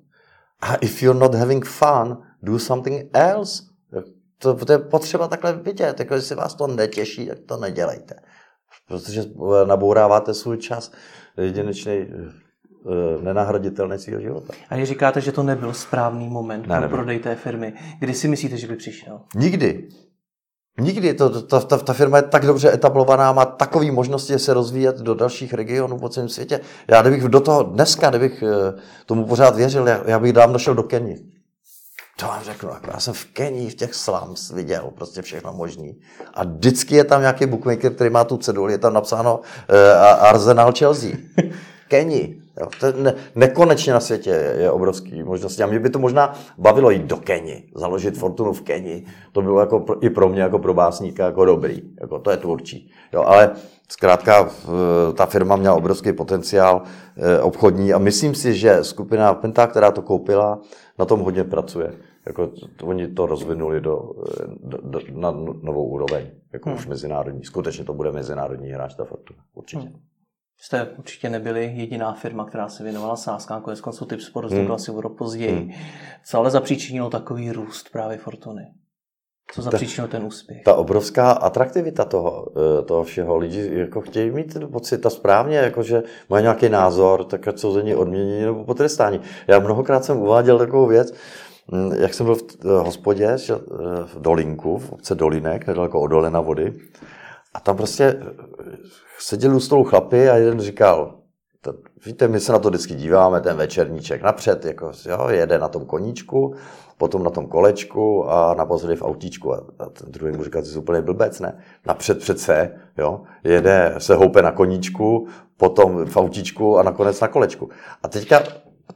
A if you're not having fun, do something else. To, to je potřeba takhle vidět. Jako, jestli vás to netěší, tak to nedělejte protože nabouráváte svůj čas jedinečný, eh, nenahraditelný svého života. A když říkáte, že to nebyl správný moment ne, pro prodej té firmy, kdy si myslíte, že by přišel? Nikdy. Nikdy. To, ta, ta, ta firma je tak dobře etablovaná, má takové možnosti se rozvíjet do dalších regionů po celém světě. Já kdybych do toho dneska, kdybych eh, tomu pořád věřil, já, já bych dávno šel do Keni. To vám řeknu, jako já jsem v Kenii v těch slums viděl prostě všechno možný. A vždycky je tam nějaký bookmaker, který má tu ceduli, je tam napsáno uh, Arsenal Chelsea. *laughs* Kenii. Jo, to je ne, nekonečně na světě je, je obrovský možnosti. A mě by to možná bavilo jít do Keni, založit fortunu v Keni. To bylo jako pro, i pro mě jako pro básníka jako dobrý. Jako, to je tvůrčí. Jo, ale zkrátka ta firma měla obrovský potenciál eh, obchodní a myslím si, že skupina Penta, která to koupila, na tom hodně pracuje. Jako, to, oni to rozvinuli do, do, do, na novou úroveň, jako hmm. už mezinárodní. Skutečně to bude mezinárodní hráč, ta Fortuna, určitě. Hmm. Jste určitě nebyli jediná firma, která se věnovala sázkám, konec konců Typ Sport vznikl hmm. asi o rok později. Hmm. Co ale zapříčinilo takový růst právě Fortuny? Co zapříčinilo ten úspěch? Ta obrovská atraktivita toho, eh, toho všeho. Lidi jako chtějí mít ten pocit a správně, jako že mají nějaký názor, tak ať jsou za ní odměnění nebo potrestání. Já mnohokrát jsem uváděl takovou věc, hm, jak jsem byl v hospodě eh, v Dolinku, v obce Dolinek, nedaleko od Dolena vody, a tam prostě seděli u stolu chlapy a jeden říkal, to, víte, my se na to vždycky díváme, ten večerníček napřed, jako, jo, jede na tom koníčku, potom na tom kolečku a naposledy v autíčku. A, a ten druhý mu říká, že jsi úplně blbec, ne? Napřed přece, jo, jede, se houpe na koníčku, potom v autíčku a nakonec na kolečku. A teďka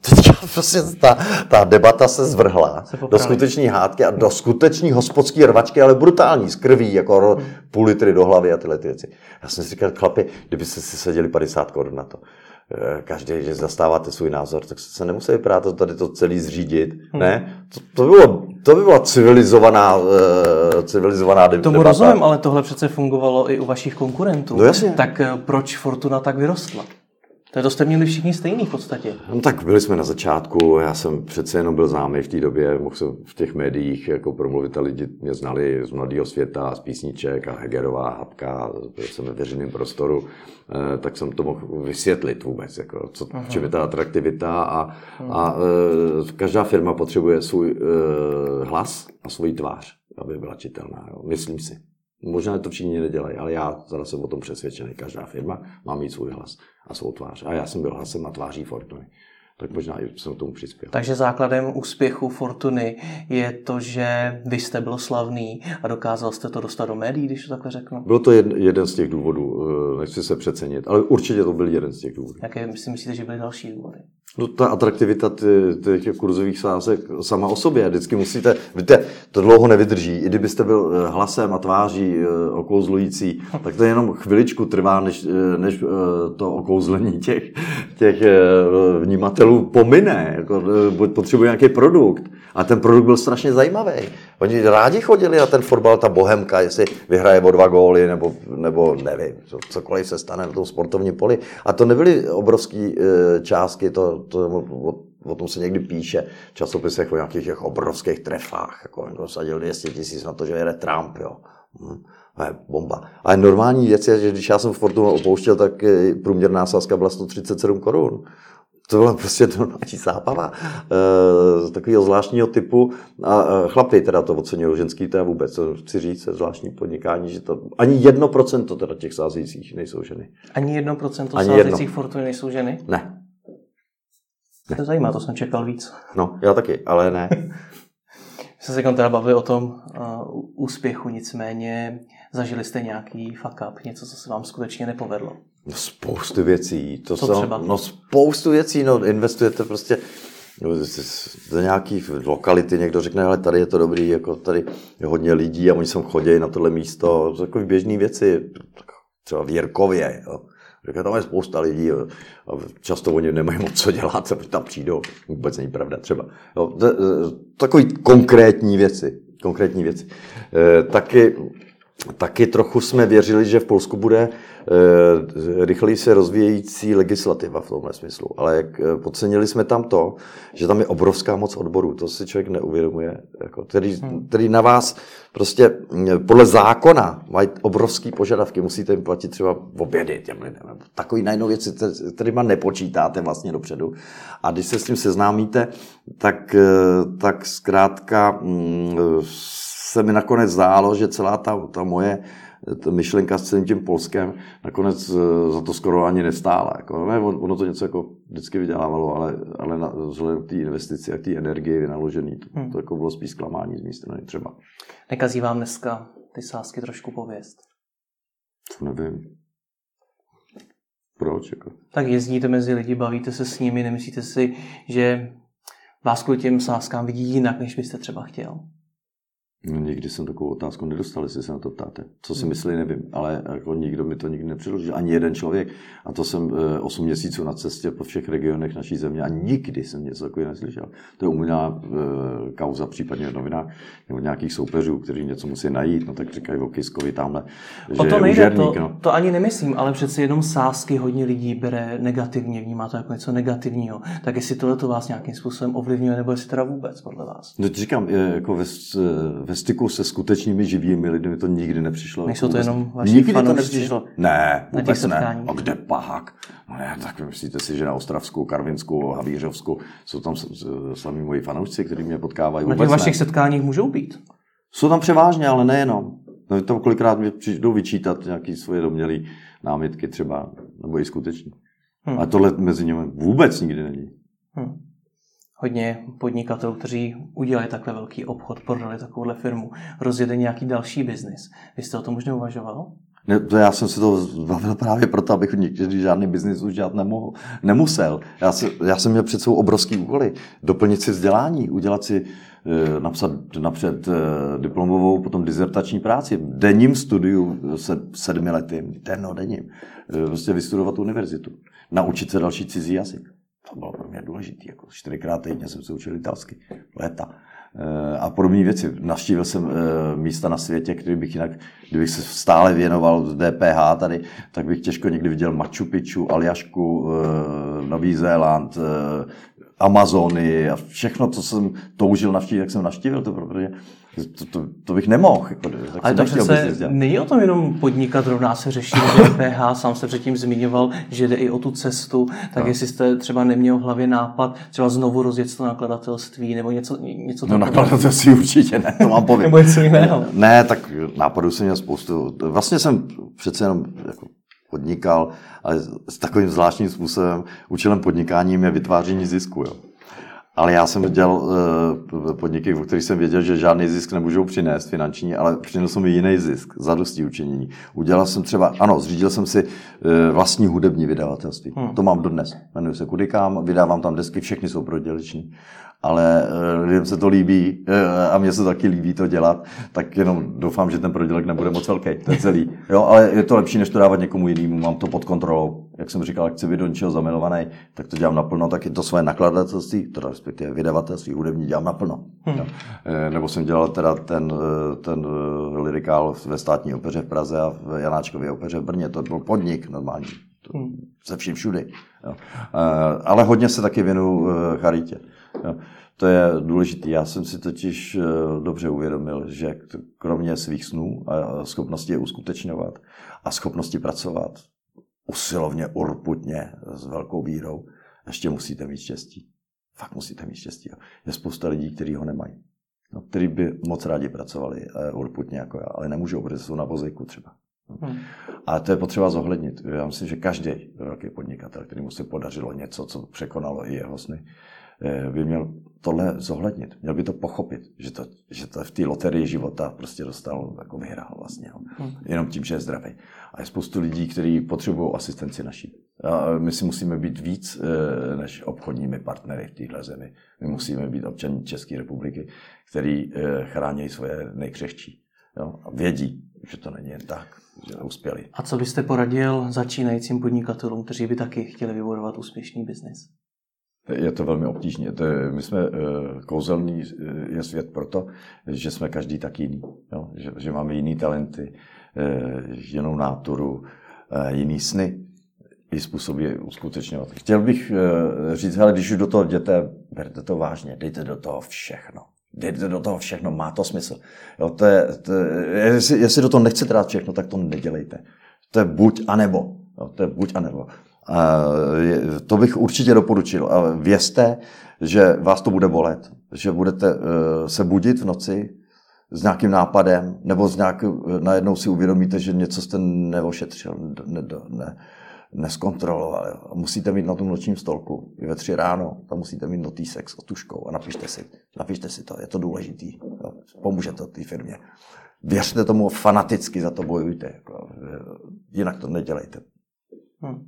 Teďka *laughs* prostě ta, ta debata se zvrhla se do skutečné hádky a do skutečné hospodské rvačky, ale brutální, z krví, jako hmm. půl litry do hlavy a tyhle ty věci. Já jsem si říkal, chlapi, kdybyste si seděli 50 korun na to. Eh, každý, že zastáváte svůj názor, tak se nemusí to tady to celý zřídit. Hmm. Ne? To, to, by bylo, to by byla civilizovaná, uh, civilizovaná debata. Tomu rozumím, ale tohle přece fungovalo i u vašich konkurentů. No jasně. Tak proč Fortuna tak vyrostla? To jste měli všichni stejný v podstatě. No tak byli jsme na začátku, já jsem přece jenom byl známý v té době, mohl jsem v těch médiích jako promluvit a lidi mě znali z Mladého světa, z písniček a Hegerová, Hapka, byl jsem ve veřejném prostoru, eh, tak jsem to mohl vysvětlit vůbec, jako, co, v čem je ta atraktivita a, a eh, každá firma potřebuje svůj eh, hlas a svůj tvář, aby byla čitelná, jo. myslím si. Možná to všichni nedělají, ale já zase jsem o tom přesvědčený. Každá firma má mít svůj hlas a svou tvář. A já jsem byl hlasem a tváří Fortuny tak možná i jsem tomu přispěl. Takže základem úspěchu Fortuny je to, že vy jste byl slavný a dokázal jste to dostat do médií, když to takhle řeknu? Byl to jeden z těch důvodů, eh, nechci se přecenit, ale určitě to byl jeden z těch důvodů. Jaké si myslíte, že byly další důvody? No ta atraktivita těch kurzových sázek sama o sobě. Vždycky musíte, víte, to dlouho nevydrží. I kdybyste byl eh, hlasem a tváří eh, okouzlující, *laughs* tak to jenom chviličku trvá, než, než to okouzlení těch, těch vnímatelů pomine, jako, potřebuje nějaký produkt. A ten produkt byl strašně zajímavý. Oni rádi chodili na ten fotbal, ta bohemka, jestli vyhraje o dva góly, nebo, nebo nevím, cokoliv se stane na tom sportovním poli. A to nebyly obrovské částky, to, to o, o tom se někdy píše v časopisech o nějakých těch obrovských trefách. Jako někdo sadil 200 tisíc na to, že jede Trump. Jo. Hm. je bomba. Ale normální věc je, že když já jsem Fortunu opouštěl, tak průměrná sázka byla 137 korun to byla prostě to noční zábava e, takového zvláštního typu. A e, chlapi teda to ocenují, ženský to je vůbec, to chci říct, je zvláštní podnikání, že to ani jedno procento teda těch sázejících nejsou ženy. Ani jedno procento sázejících fortuny nejsou ženy? Ne. Ne. To je zajímavé, to jsem čekal víc. No, já taky, ale ne. *laughs* jsme se teda bavili o tom uh, úspěchu, nicméně zažili jste nějaký fuck up, něco, co se vám skutečně nepovedlo? No spoustu věcí. To Co jsou, třeba? No spoustu věcí, no investujete prostě no, do nějakých lokality, někdo řekne, ale tady je to dobrý, jako tady je hodně lidí a oni sem chodí na tohle místo, to takové běžné věci, třeba v Jirkově, jo. Říká, tam je spousta lidí a často oni nemají moc co dělat, tam přijdou, vůbec není pravda třeba. Jo, takový konkrétní věci, konkrétní věci. E, taky, taky trochu jsme věřili, že v Polsku bude Eh, rychleji se rozvíjející legislativa v tomhle smyslu. Ale jak eh, podcenili jsme tam to, že tam je obrovská moc odborů, to si člověk neuvědomuje, jako, který, hmm. který na vás prostě mm, podle zákona mají obrovský požadavky, musíte jim platit třeba v obědy těm lidem. Takový najednou věci, kterýma nepočítáte vlastně dopředu. A když se s tím seznámíte, tak, eh, tak zkrátka mm, se mi nakonec zdálo, že celá ta, ta moje ta myšlenka s celým tím Polskem nakonec eh, za to skoro ani nestála. Jako, ne, ono to něco jako vždycky vydělávalo, ale, ale na, vzhledem k té investici a k té energii vynaložený, to, hmm. to jako bylo spíš zklamání z mé strany třeba. Nekazí vám dneska ty sásky trošku pověst? To nevím. Proč? Jako? Tak jezdíte mezi lidi, bavíte se s nimi, nemyslíte si, že vás kvůli těm sáskám vidí jinak, než byste třeba chtěl? No, nikdy jsem takovou otázku nedostal, jestli se na to ptáte. Co si hmm. myslí, nevím, ale jako nikdo mi to nikdy nepředložil, ani jeden člověk. A to jsem 8 eh, měsíců na cestě po všech regionech naší země a nikdy jsem něco takového neslyšel. To je umělá e, kauza, případně novinách nebo nějakých soupeřů, kteří něco musí najít, no tak říkají o Kiskovi tamhle, že o to nejde, to, no. to ani nemyslím, ale přece jenom sásky hodně lidí bere negativně, vnímá to jako něco negativního. Tak jestli tohle to vás nějakým způsobem ovlivňuje, nebo jestli teda vůbec podle vás? No, říkám, jako ve, ve styku se skutečnými živými lidmi to nikdy nepřišlo. Nejsou to jenom vaši Nikdy to nepřišlo. Ne, vůbec ne. A kde pak? No ne, tak myslíte si, že na Ostravsku, Karvinsku, Havířovsku jsou tam sami moji fanoušci, kteří mě potkávají. Na těch vašich ne. setkáních můžou být? Jsou tam převážně, ale nejenom. No, tam kolikrát mi přijdou vyčítat nějaké svoje domělé námitky třeba, nebo i skutečně. Hmm. A tohle mezi nimi vůbec nikdy není. Hmm hodně podnikatelů, kteří udělali takhle velký obchod, prodali takovouhle firmu, rozjede nějaký další biznis. Vy jste o tom možná uvažoval? Ne, to já jsem si to zbavil právě proto, abych někdy žádný biznis už dělat nemohl, nemusel. Já, si, já jsem měl před sebou obrovský úkoly. Doplnit si vzdělání, udělat si, eh, napsat napřed eh, diplomovou, potom dizertační práci, denním studiu se sedmi lety, denním, prostě vystudovat univerzitu, naučit se další cizí jazyk. To bylo pro mě důležité. Jako čtyřikrát týdně jsem se učil italsky, léta. Eh, a podobné věci. Navštívil jsem eh, místa na světě, které bych jinak, kdybych se stále věnoval DPH tady, tak bych těžko někdy viděl Machu Picchu, Aljašku, eh, Nový Zéland, Amazony a všechno, co jsem toužil navštívit, jak jsem navštívil to, protože to, to, to bych nemohl. Jako, tak Ale to přece není o tom jenom podnikat, rovná se řeší DPH, *laughs* sám se předtím zmiňoval, že jde i o tu cestu, tak no. jestli jste třeba neměl v hlavě nápad třeba znovu rozjet to nakladatelství nebo něco, něco No nakladatelství určitě ne, to mám povědět. *laughs* nebo něco jiného. Ne, tak nápadů jsem měl spoustu. Vlastně jsem přece jenom jako podnikal, ale s takovým zvláštním způsobem. Účelem podnikání je vytváření zisku. Jo. Ale já jsem dělal uh, podniky, v kterých jsem věděl, že žádný zisk nemůžou přinést finanční, ale přinesl mi jiný zisk, zadosti učinění. Udělal jsem třeba, ano, zřídil jsem si uh, vlastní hudební vydavatelství. Hmm. To mám dodnes. Jmenuji se Kudikám, vydávám tam desky, všechny jsou proděleční ale eh, lidem se to líbí eh, a mně se taky líbí to dělat, tak jenom doufám, že ten prodělek nebude moc velký, ten celý. *laughs* Jo, ale je to lepší, než to dávat někomu jinému, mám to pod kontrolou. Jak jsem říkal, chci být do něčeho zamilovaný, tak to dělám naplno, tak je to své nakladatelství, to respektive vydavatelství hudební dělám naplno. Hmm. Jo. Nebo jsem dělal teda ten, ten lirikál ve státní opeře v Praze a v Janáčkově opeře v Brně, to byl podnik normální. Hmm. Se vším všudy. Jo. Ale hodně se taky věnu charitě. Jo. To je důležité. Já jsem si totiž eh, dobře uvědomil, že kromě svých snů a schopnosti je uskutečňovat a schopnosti pracovat usilovně, urputně, s velkou vírou, ještě musíte mít štěstí. Fakt musíte mít štěstí. Je spousta lidí, kteří ho nemají. No, kteří by moc rádi pracovali eh, urputně jako já, ale nemůžou, protože jsou na vozejku třeba. Hmm. A to je potřeba zohlednit. Já myslím, že každý velký podnikatel, který mu se podařilo něco, co překonalo i jeho sny, by měl tohle zohlednit. Měl by to pochopit, že to, že to v té loterii života prostě dostal, jako vyhrál vlastně. Jo. Hmm. Jenom tím, že je zdravý. A je spoustu lidí, kteří potřebují asistenci naší. A my si musíme být víc eh, než obchodními partnery v téhle zemi. My musíme být občany České republiky, který eh, chrání svoje nejkřehčí. Jo? A vědí, že to není jen tak, že uspěli. A co byste poradil začínajícím podnikatelům, kteří by taky chtěli vybudovat úspěšný biznis? Je to velmi obtížné. My jsme eh, kouzelný eh, je svět proto, že jsme každý tak jiný. Jo? Že, že máme jiný talenty, eh, jinou náturu, jiný sny, i způsoby je uskutečňovat. Chtěl bych říct, hele, když už do toho jděte, berte to vážně, dejte do toho všechno. Dejte do toho všechno, má to smysl. Jo, to je, to je, jestli, jestli do toho nechcete dát všechno, tak to nedělejte. To je buď a nebo. To je buď a nebo. To bych určitě doporučil. A vězte, že vás to bude bolet, že budete eh, se budit v noci s nějakým nápadem, nebo z nějak, najednou si uvědomíte, že něco jste neošetřil, ne, ne, neskontroloval. Musíte mít na tom nočním stolku i ve tři ráno, tam musíte mít notísek s otuškou a napište si, napište si to, je to důležitý, jo, pomůže to té firmě. Věřte tomu fanaticky, za to bojujte, jako, jinak to nedělejte. Hmm.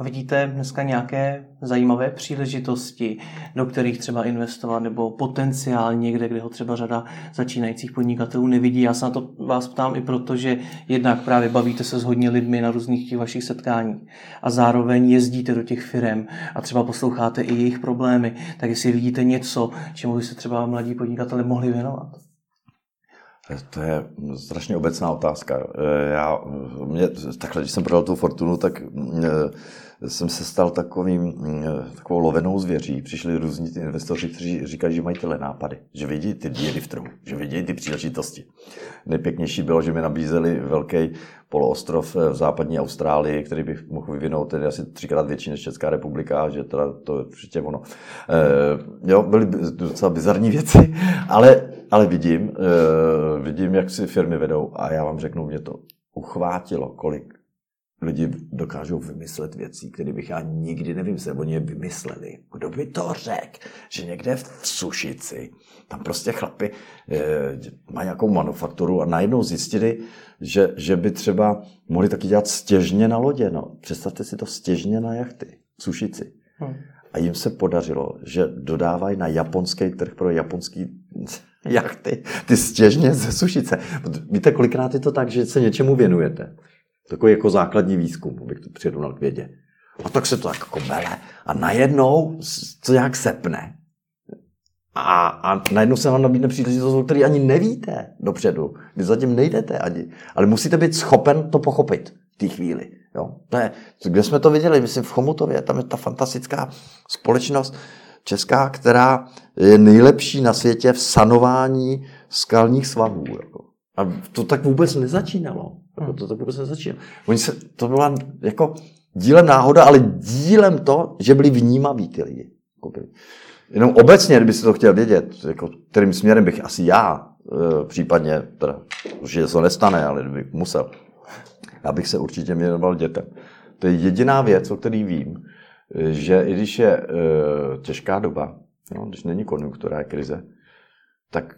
A vidíte dneska nějaké zajímavé příležitosti, do kterých třeba investovat, nebo potenciál někde, kde ho třeba řada začínajících podnikatelů nevidí. Já se na to vás ptám i proto, že jednak právě bavíte se s hodně lidmi na různých těch vašich setkáních a zároveň jezdíte do těch firm a třeba posloucháte i jejich problémy, tak jestli vidíte něco, čemu by se třeba mladí podnikatelé mohli věnovat. To je strašně obecná otázka. Já, mě, takhle, když jsem prodal tu fortunu, tak jsem se stal takovým, takovou lovenou zvěří. Přišli různí ty investoři, kteří říkají, že mají tyhle nápady, že vidí ty díry v trhu, že vidí ty příležitosti. Nejpěknější bylo, že mi nabízeli velký poloostrov v západní Austrálii, který bych mohl vyvinout tedy asi třikrát větší než Česká republika, že teda to je určitě ono. E, jo, byly docela bizarní věci, *laughs* ale ale vidím, uh, vidím, jak si firmy vedou a já vám řeknu, mě to uchvátilo, kolik lidi dokážou vymyslet věci, které bych já nikdy nevymyslel. Oni je vymysleli. Kdo by to řekl, že někde v Sušici, tam prostě chlapi e, mají nějakou manufakturu a najednou zjistili, že, že by třeba mohli taky dělat stěžně na lodě. No, představte si to stěžně na jachty v Sušici. Hmm. A jim se podařilo, že dodávají na japonský trh pro japonský jachty ty stěžně ze Sušice. Víte, kolikrát je to tak, že se něčemu věnujete Takový jako základní výzkum, abych to přirovnal k vědě. A tak se to tak jako mele a najednou to nějak sepne. A, a najednou se vám nabídne příležitost, o který ani nevíte dopředu. Vy zatím nejdete ani. Ale musíte být schopen to pochopit v té chvíli. Jo? Je, kde jsme to viděli? Myslím v Chomutově. Tam je ta fantastická společnost česká, která je nejlepší na světě v sanování skalních svahů. Jako. A to tak vůbec nezačínalo. Jako to tak vůbec nezačínalo. Oni se, to byla jako dílem náhoda, ale dílem to, že byli vnímaví ty lidi. Jenom obecně, kdyby si to chtěl vědět, jako, kterým směrem bych asi já, e, případně, teda, že se to nestane, ale kdybych musel, já bych se určitě věnoval dětem. To je jediná věc, o který vím, že i když je e, těžká doba, no, když není konjunktura, je krize, tak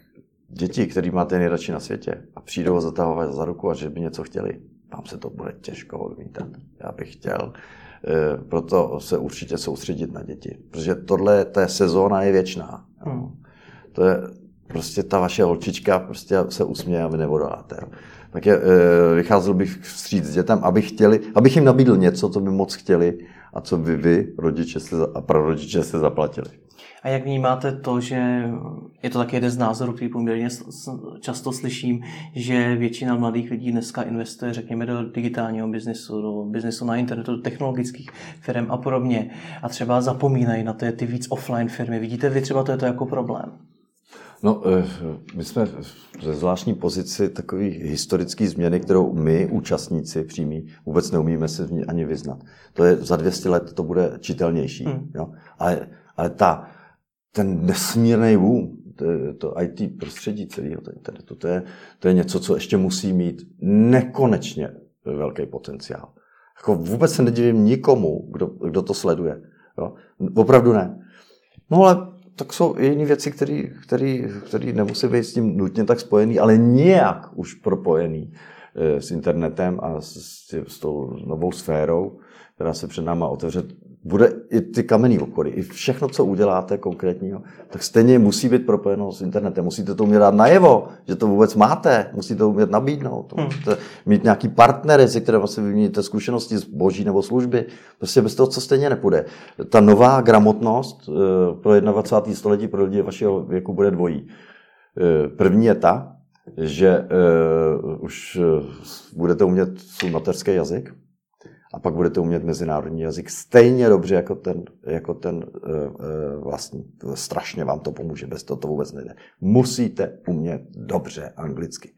děti, který máte nejradši na světě a přijdou zatahovat za ruku a že by něco chtěli, vám se to bude těžko odmítat. Já bych chtěl e, proto se určitě soustředit na děti, protože tohle, ta sezóna je věčná. Hmm. To je prostě ta vaše holčička prostě se usměje a vy nevodáte. Tak je, e, vycházel bych vstříc s dětem, aby chtěli, abych jim nabídl něco, co by moc chtěli a co by vy, rodiče se, a prarodiče se zaplatili. A jak vnímáte to, že je to taky jeden z názorů, který poměrně často slyším, že většina mladých lidí dneska investuje, řekněme, do digitálního biznesu, do biznesu na internetu, do technologických firm a podobně. A třeba zapomínají na ty, ty víc offline firmy. Vidíte vy třeba to je to jako problém? No, eh, my jsme ve zvláštní pozici takové historické změny, kterou my, účastníci přímí, vůbec neumíme se v ní ani vyznat. To je za 200 let to bude čitelnější. Hmm. Jo? Ale, ale ta, ten nesmírný boom, to, to IT prostředí celého internetu, to je, to je něco, co ještě musí mít nekonečně velký potenciál. Jako vůbec se nedivím nikomu, kdo, kdo to sleduje. Jo? Opravdu ne. No ale tak jsou jiné věci, které nemusí být s tím nutně tak spojený, ale nějak už propojený eh, s internetem a s, s tou novou sférou, která se před náma otevře bude i ty kamenný obchody, i všechno, co uděláte konkrétního, tak stejně musí být propojeno s internetem. Musíte to umět dát najevo, že to vůbec máte, musíte to umět nabídnout, hmm. musíte mít nějaký partnery, se kterými si vyměníte zkušenosti z boží nebo služby. Prostě bez toho, co stejně nepůjde. Ta nová gramotnost eh, pro 21. století pro lidi vašeho věku bude dvojí. Eh, první je ta, že uh, už budete umět svůj mateřský jazyk, a pak budete umět mezinárodní jazyk stejně dobře jako ten, jako ten uh, vlastní. Strašně vám to pomůže, bez toho to vůbec nejde. Musíte umět dobře anglicky.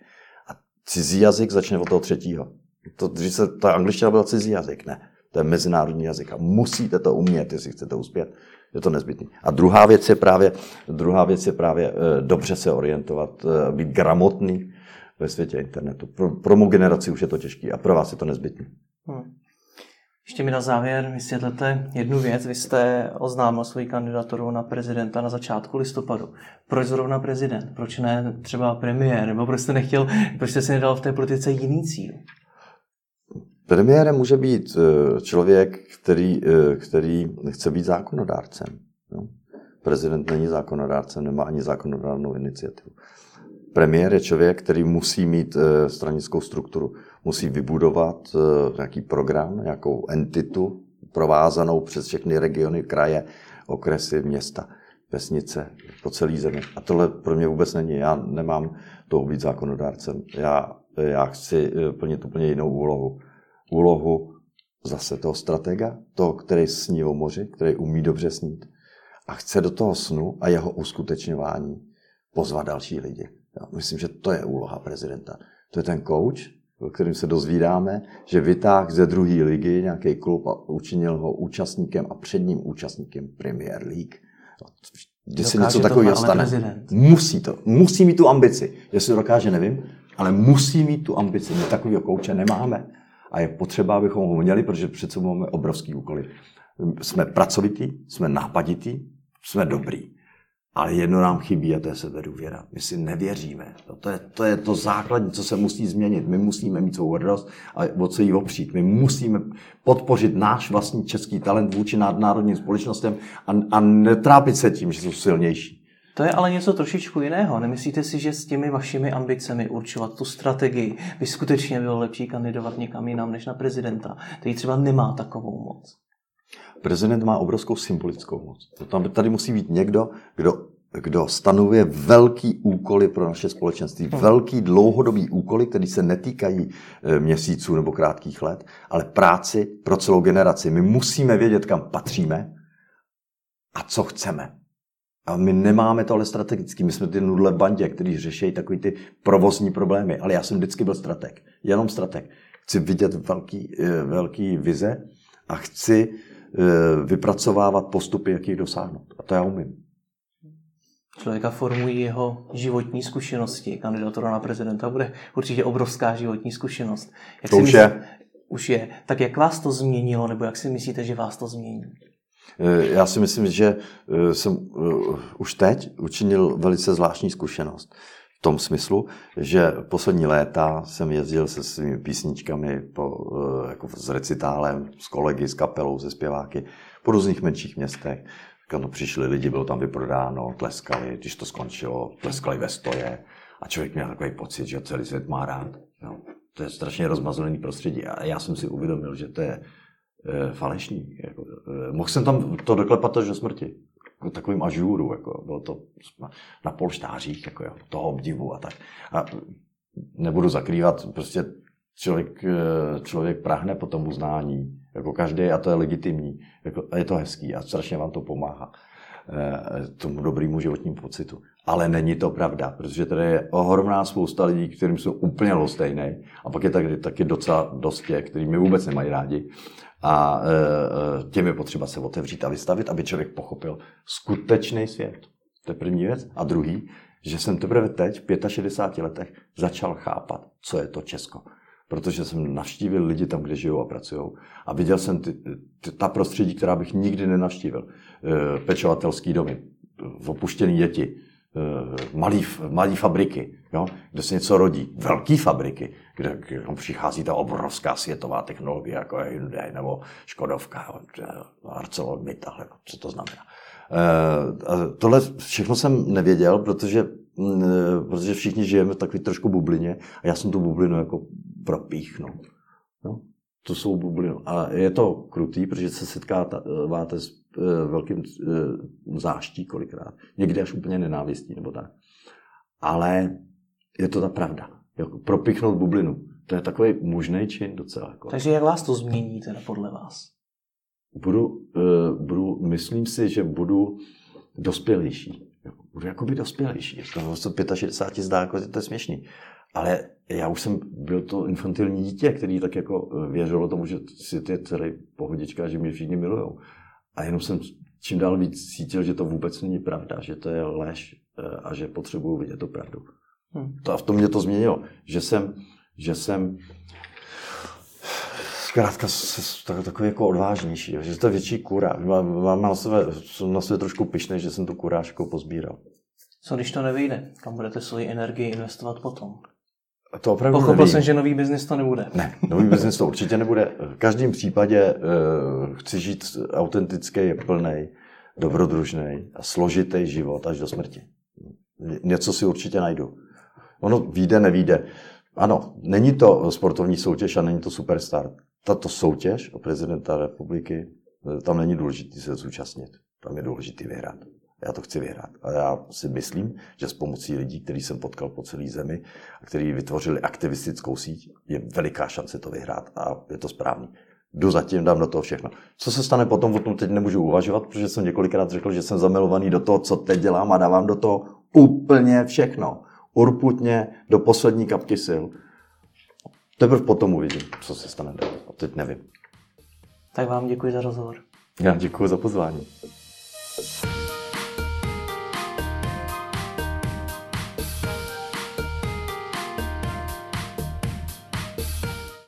A cizí jazyk začne od toho třetího. To, když se, ta angličtina byla cizí jazyk, ne. To je mezinárodní jazyk a musíte to umět, jestli chcete uspět. Je to nezbytné. A druhá věc je právě, druhá věc je právě uh, dobře se orientovat, být gramotný ve světě internetu. Pro, pro mou generaci už je to těžké a pro vás je to nezbytné. Hmm. Ještě mi na závěr vysvětlete jednu věc. Vy jste oznámil svoji kandidaturu na prezidenta na začátku listopadu. Proč zrovna prezident? Proč ne třeba premiér? Nebo proč jste nechtěl, proč jste si nedal v té politice jiný cíl? Premiérem může být eh, člověk, který, eh, který chce být zákonodárcem. Prezident není zákonodárcem, nemá ani zákonodárnou iniciativu. Premiér je člověk, který musí mít eh, stranickou strukturu musí vybudovat eh, nějaký program, nějakou entitu provázanou přes všechny regiony, kraje, okresy, města, vesnice, po celé zemi. A tohle pro mě vůbec není. Já nemám toho být zákonodárcem. Já, já chci eh, plnit úplně jinou úlohu. Úlohu zase toho stratega, toho, který sní o moři, který umí dobře snít. A chce do toho snu a jeho uskutečňování pozvat další lidi. Já myslím, že to je úloha prezidenta. To je ten coach, kterým se dozvídáme, že vytáhl ze druhé ligy nějaký klub a učinil ho účastníkem a předním účastníkem Premier League. Když se něco takového stane, musí to, musí mít tu ambici. Jestli to dokáže, nevím, ale musí mít tu ambici. My takového kouče nemáme. a je potřeba, abychom ho měli, protože přece máme obrovský úkoly. Jsme pracovití, jsme nápadití, jsme dobrý. Ale jedno nám chybí a to je sebedůvěra. My si nevěříme. To je, to je to základní, co se musí změnit. My musíme mít svou hrdost a o co jí opřít. My musíme podpořit náš vlastní český talent vůči nadnárodním společnostem a, a netrápit se tím, že jsou silnější. To je ale něco trošičku jiného. Nemyslíte si, že s těmi vašimi ambicemi určovat tu strategii by skutečně bylo lepší kandidovat někam jinam než na prezidenta, který třeba nemá takovou moc? Prezident má obrovskou symbolickou moc. Tam tady musí být někdo, kdo, kdo stanovuje velký úkoly pro naše společenství. Hmm. Velký dlouhodobý úkoly, které se netýkají e, měsíců nebo krátkých let, ale práci pro celou generaci. My musíme vědět, kam patříme a co chceme. A my nemáme to ale strategicky. My jsme ty nudle bandě, kteří řeší takový ty provozní problémy. Ale já jsem vždycky byl strateg. Jenom strateg. Chci vidět velký, e, velký vize a chci vypracovávat postupy, jak jich dosáhnout. A to já umím. Člověka formují jeho životní zkušenosti. Kandidatura na prezidenta bude určitě obrovská životní zkušenost. Jak to už myslí, je. Už je. Tak jak vás to změnilo, nebo jak si myslíte, že vás to změní? Eh, já si myslím, že eh, jsem už teď učinil velice zvláštní zkušenost tom smyslu, že poslední léta jsem jezdil se svými písničkami po, eh, jako s recitálem, s kolegy, s kapelou, se zpěváky po různých menších městech. Když přišli lidi, bylo tam vyprodáno, tleskali, když to skončilo, tleskali ve stoje a člověk měl takový pocit, že celý svět má rád. No, to je strašně rozmazaný prostředí a já jsem si uvědomil, že to je e. Jako, e, mohl jsem tam to doklepat až do smrti takovým ažůru, jako bylo to na polštářích, jako jo, toho obdivu a tak. A nebudu zakrývat, prostě člověk, eh, člověk prahne po tom uznání, jako každý, a to je legitimní, jako, a je to hezký a strašně vám to pomáhá eh, tomu dobrému životnímu pocitu. Ale není to pravda, protože tady je ohromná spousta lidí, kterým jsou úplně lostejné, a pak je taky, taky docela dost těch, který mi vůbec nemají rádi a e, e, těm je potřeba se otevřít a vystavit, aby člověk pochopil skutečný svět. To je první věc. A druhý, že jsem teprve teď, v 65 letech, začal chápat, co je to Česko. Protože jsem navštívil lidi tam, kde žijou a pracují. A viděl jsem ty, ty, ta prostředí, která bych nikdy nenavštívil. E, pečovatelský domy, opuštěný děti, malý, malý fabriky, jo, kde se něco rodí. Velké fabriky, kde, přichází ta obrovská světová technologie, jako je Hyundai nebo Škodovka, ArcelorMittal, co to znamená. E, tohle všechno jsem nevěděl, protože, e, protože všichni žijeme v takové trošku bublině a já jsem tu bublinu jako propíchnul. No, to jsou bubliny. A je to krutý, protože se setkáváte s e, velkým e, záští kolikrát. Někdy až úplně nenávistí nebo tak. Ale je to ta pravda jako propichnout bublinu. To je takový možný čin docela. Jako. Takže jak vás to změní teda podle vás? Budu, uh, budu, myslím si, že budu dospělejší. Budu jakoby dospělejší. Jako se 65 zdá, jako, že to je směšný. Ale já už jsem byl to infantilní dítě, který tak jako eh, věřilo tomu, že svět je celý pohodička, že mě všichni milují. A jenom jsem čím dál víc cítil, že to vůbec není pravda, že to je lež eh, a že potřebuju vidět to pravdu. Hmm. To, a v tom mě to změnilo, že jsem, že jsem zkrátka takový jako odvážnější, že to je větší kura. Mám na sebe, jsem na sebe trošku pišný, že jsem tu kurážku pozbíral. Co když to nevyjde? Kam budete svoji energii investovat potom? To opravdu Pochopil nevím. jsem, že nový biznis to nebude. Ne, nový biznis to určitě nebude. V každém případě uh, chci žít autentický, plný, dobrodružný a složitý život až do smrti. Něco si určitě najdu. Ono vyjde, nevíde. Ano, není to sportovní soutěž a není to superstar. Tato soutěž o prezidenta republiky, tam není důležité se zúčastnit. Tam je důležité vyhrát. Já to chci vyhrát. A já si myslím, že s pomocí lidí, který jsem potkal po celé zemi a kteří vytvořili aktivistickou síť, je veliká šance to vyhrát a je to správný. Jdu zatím, dám do toho všechno. Co se stane potom, o tom teď nemůžu uvažovat, protože jsem několikrát řekl, že jsem zamilovaný do toho, co teď dělám a dávám do toho úplně všechno urputně do poslední kapky sil. Teprve potom uvidím, co se stane dál. A teď nevím. Tak vám děkuji za rozhovor. Já děkuji za pozvání.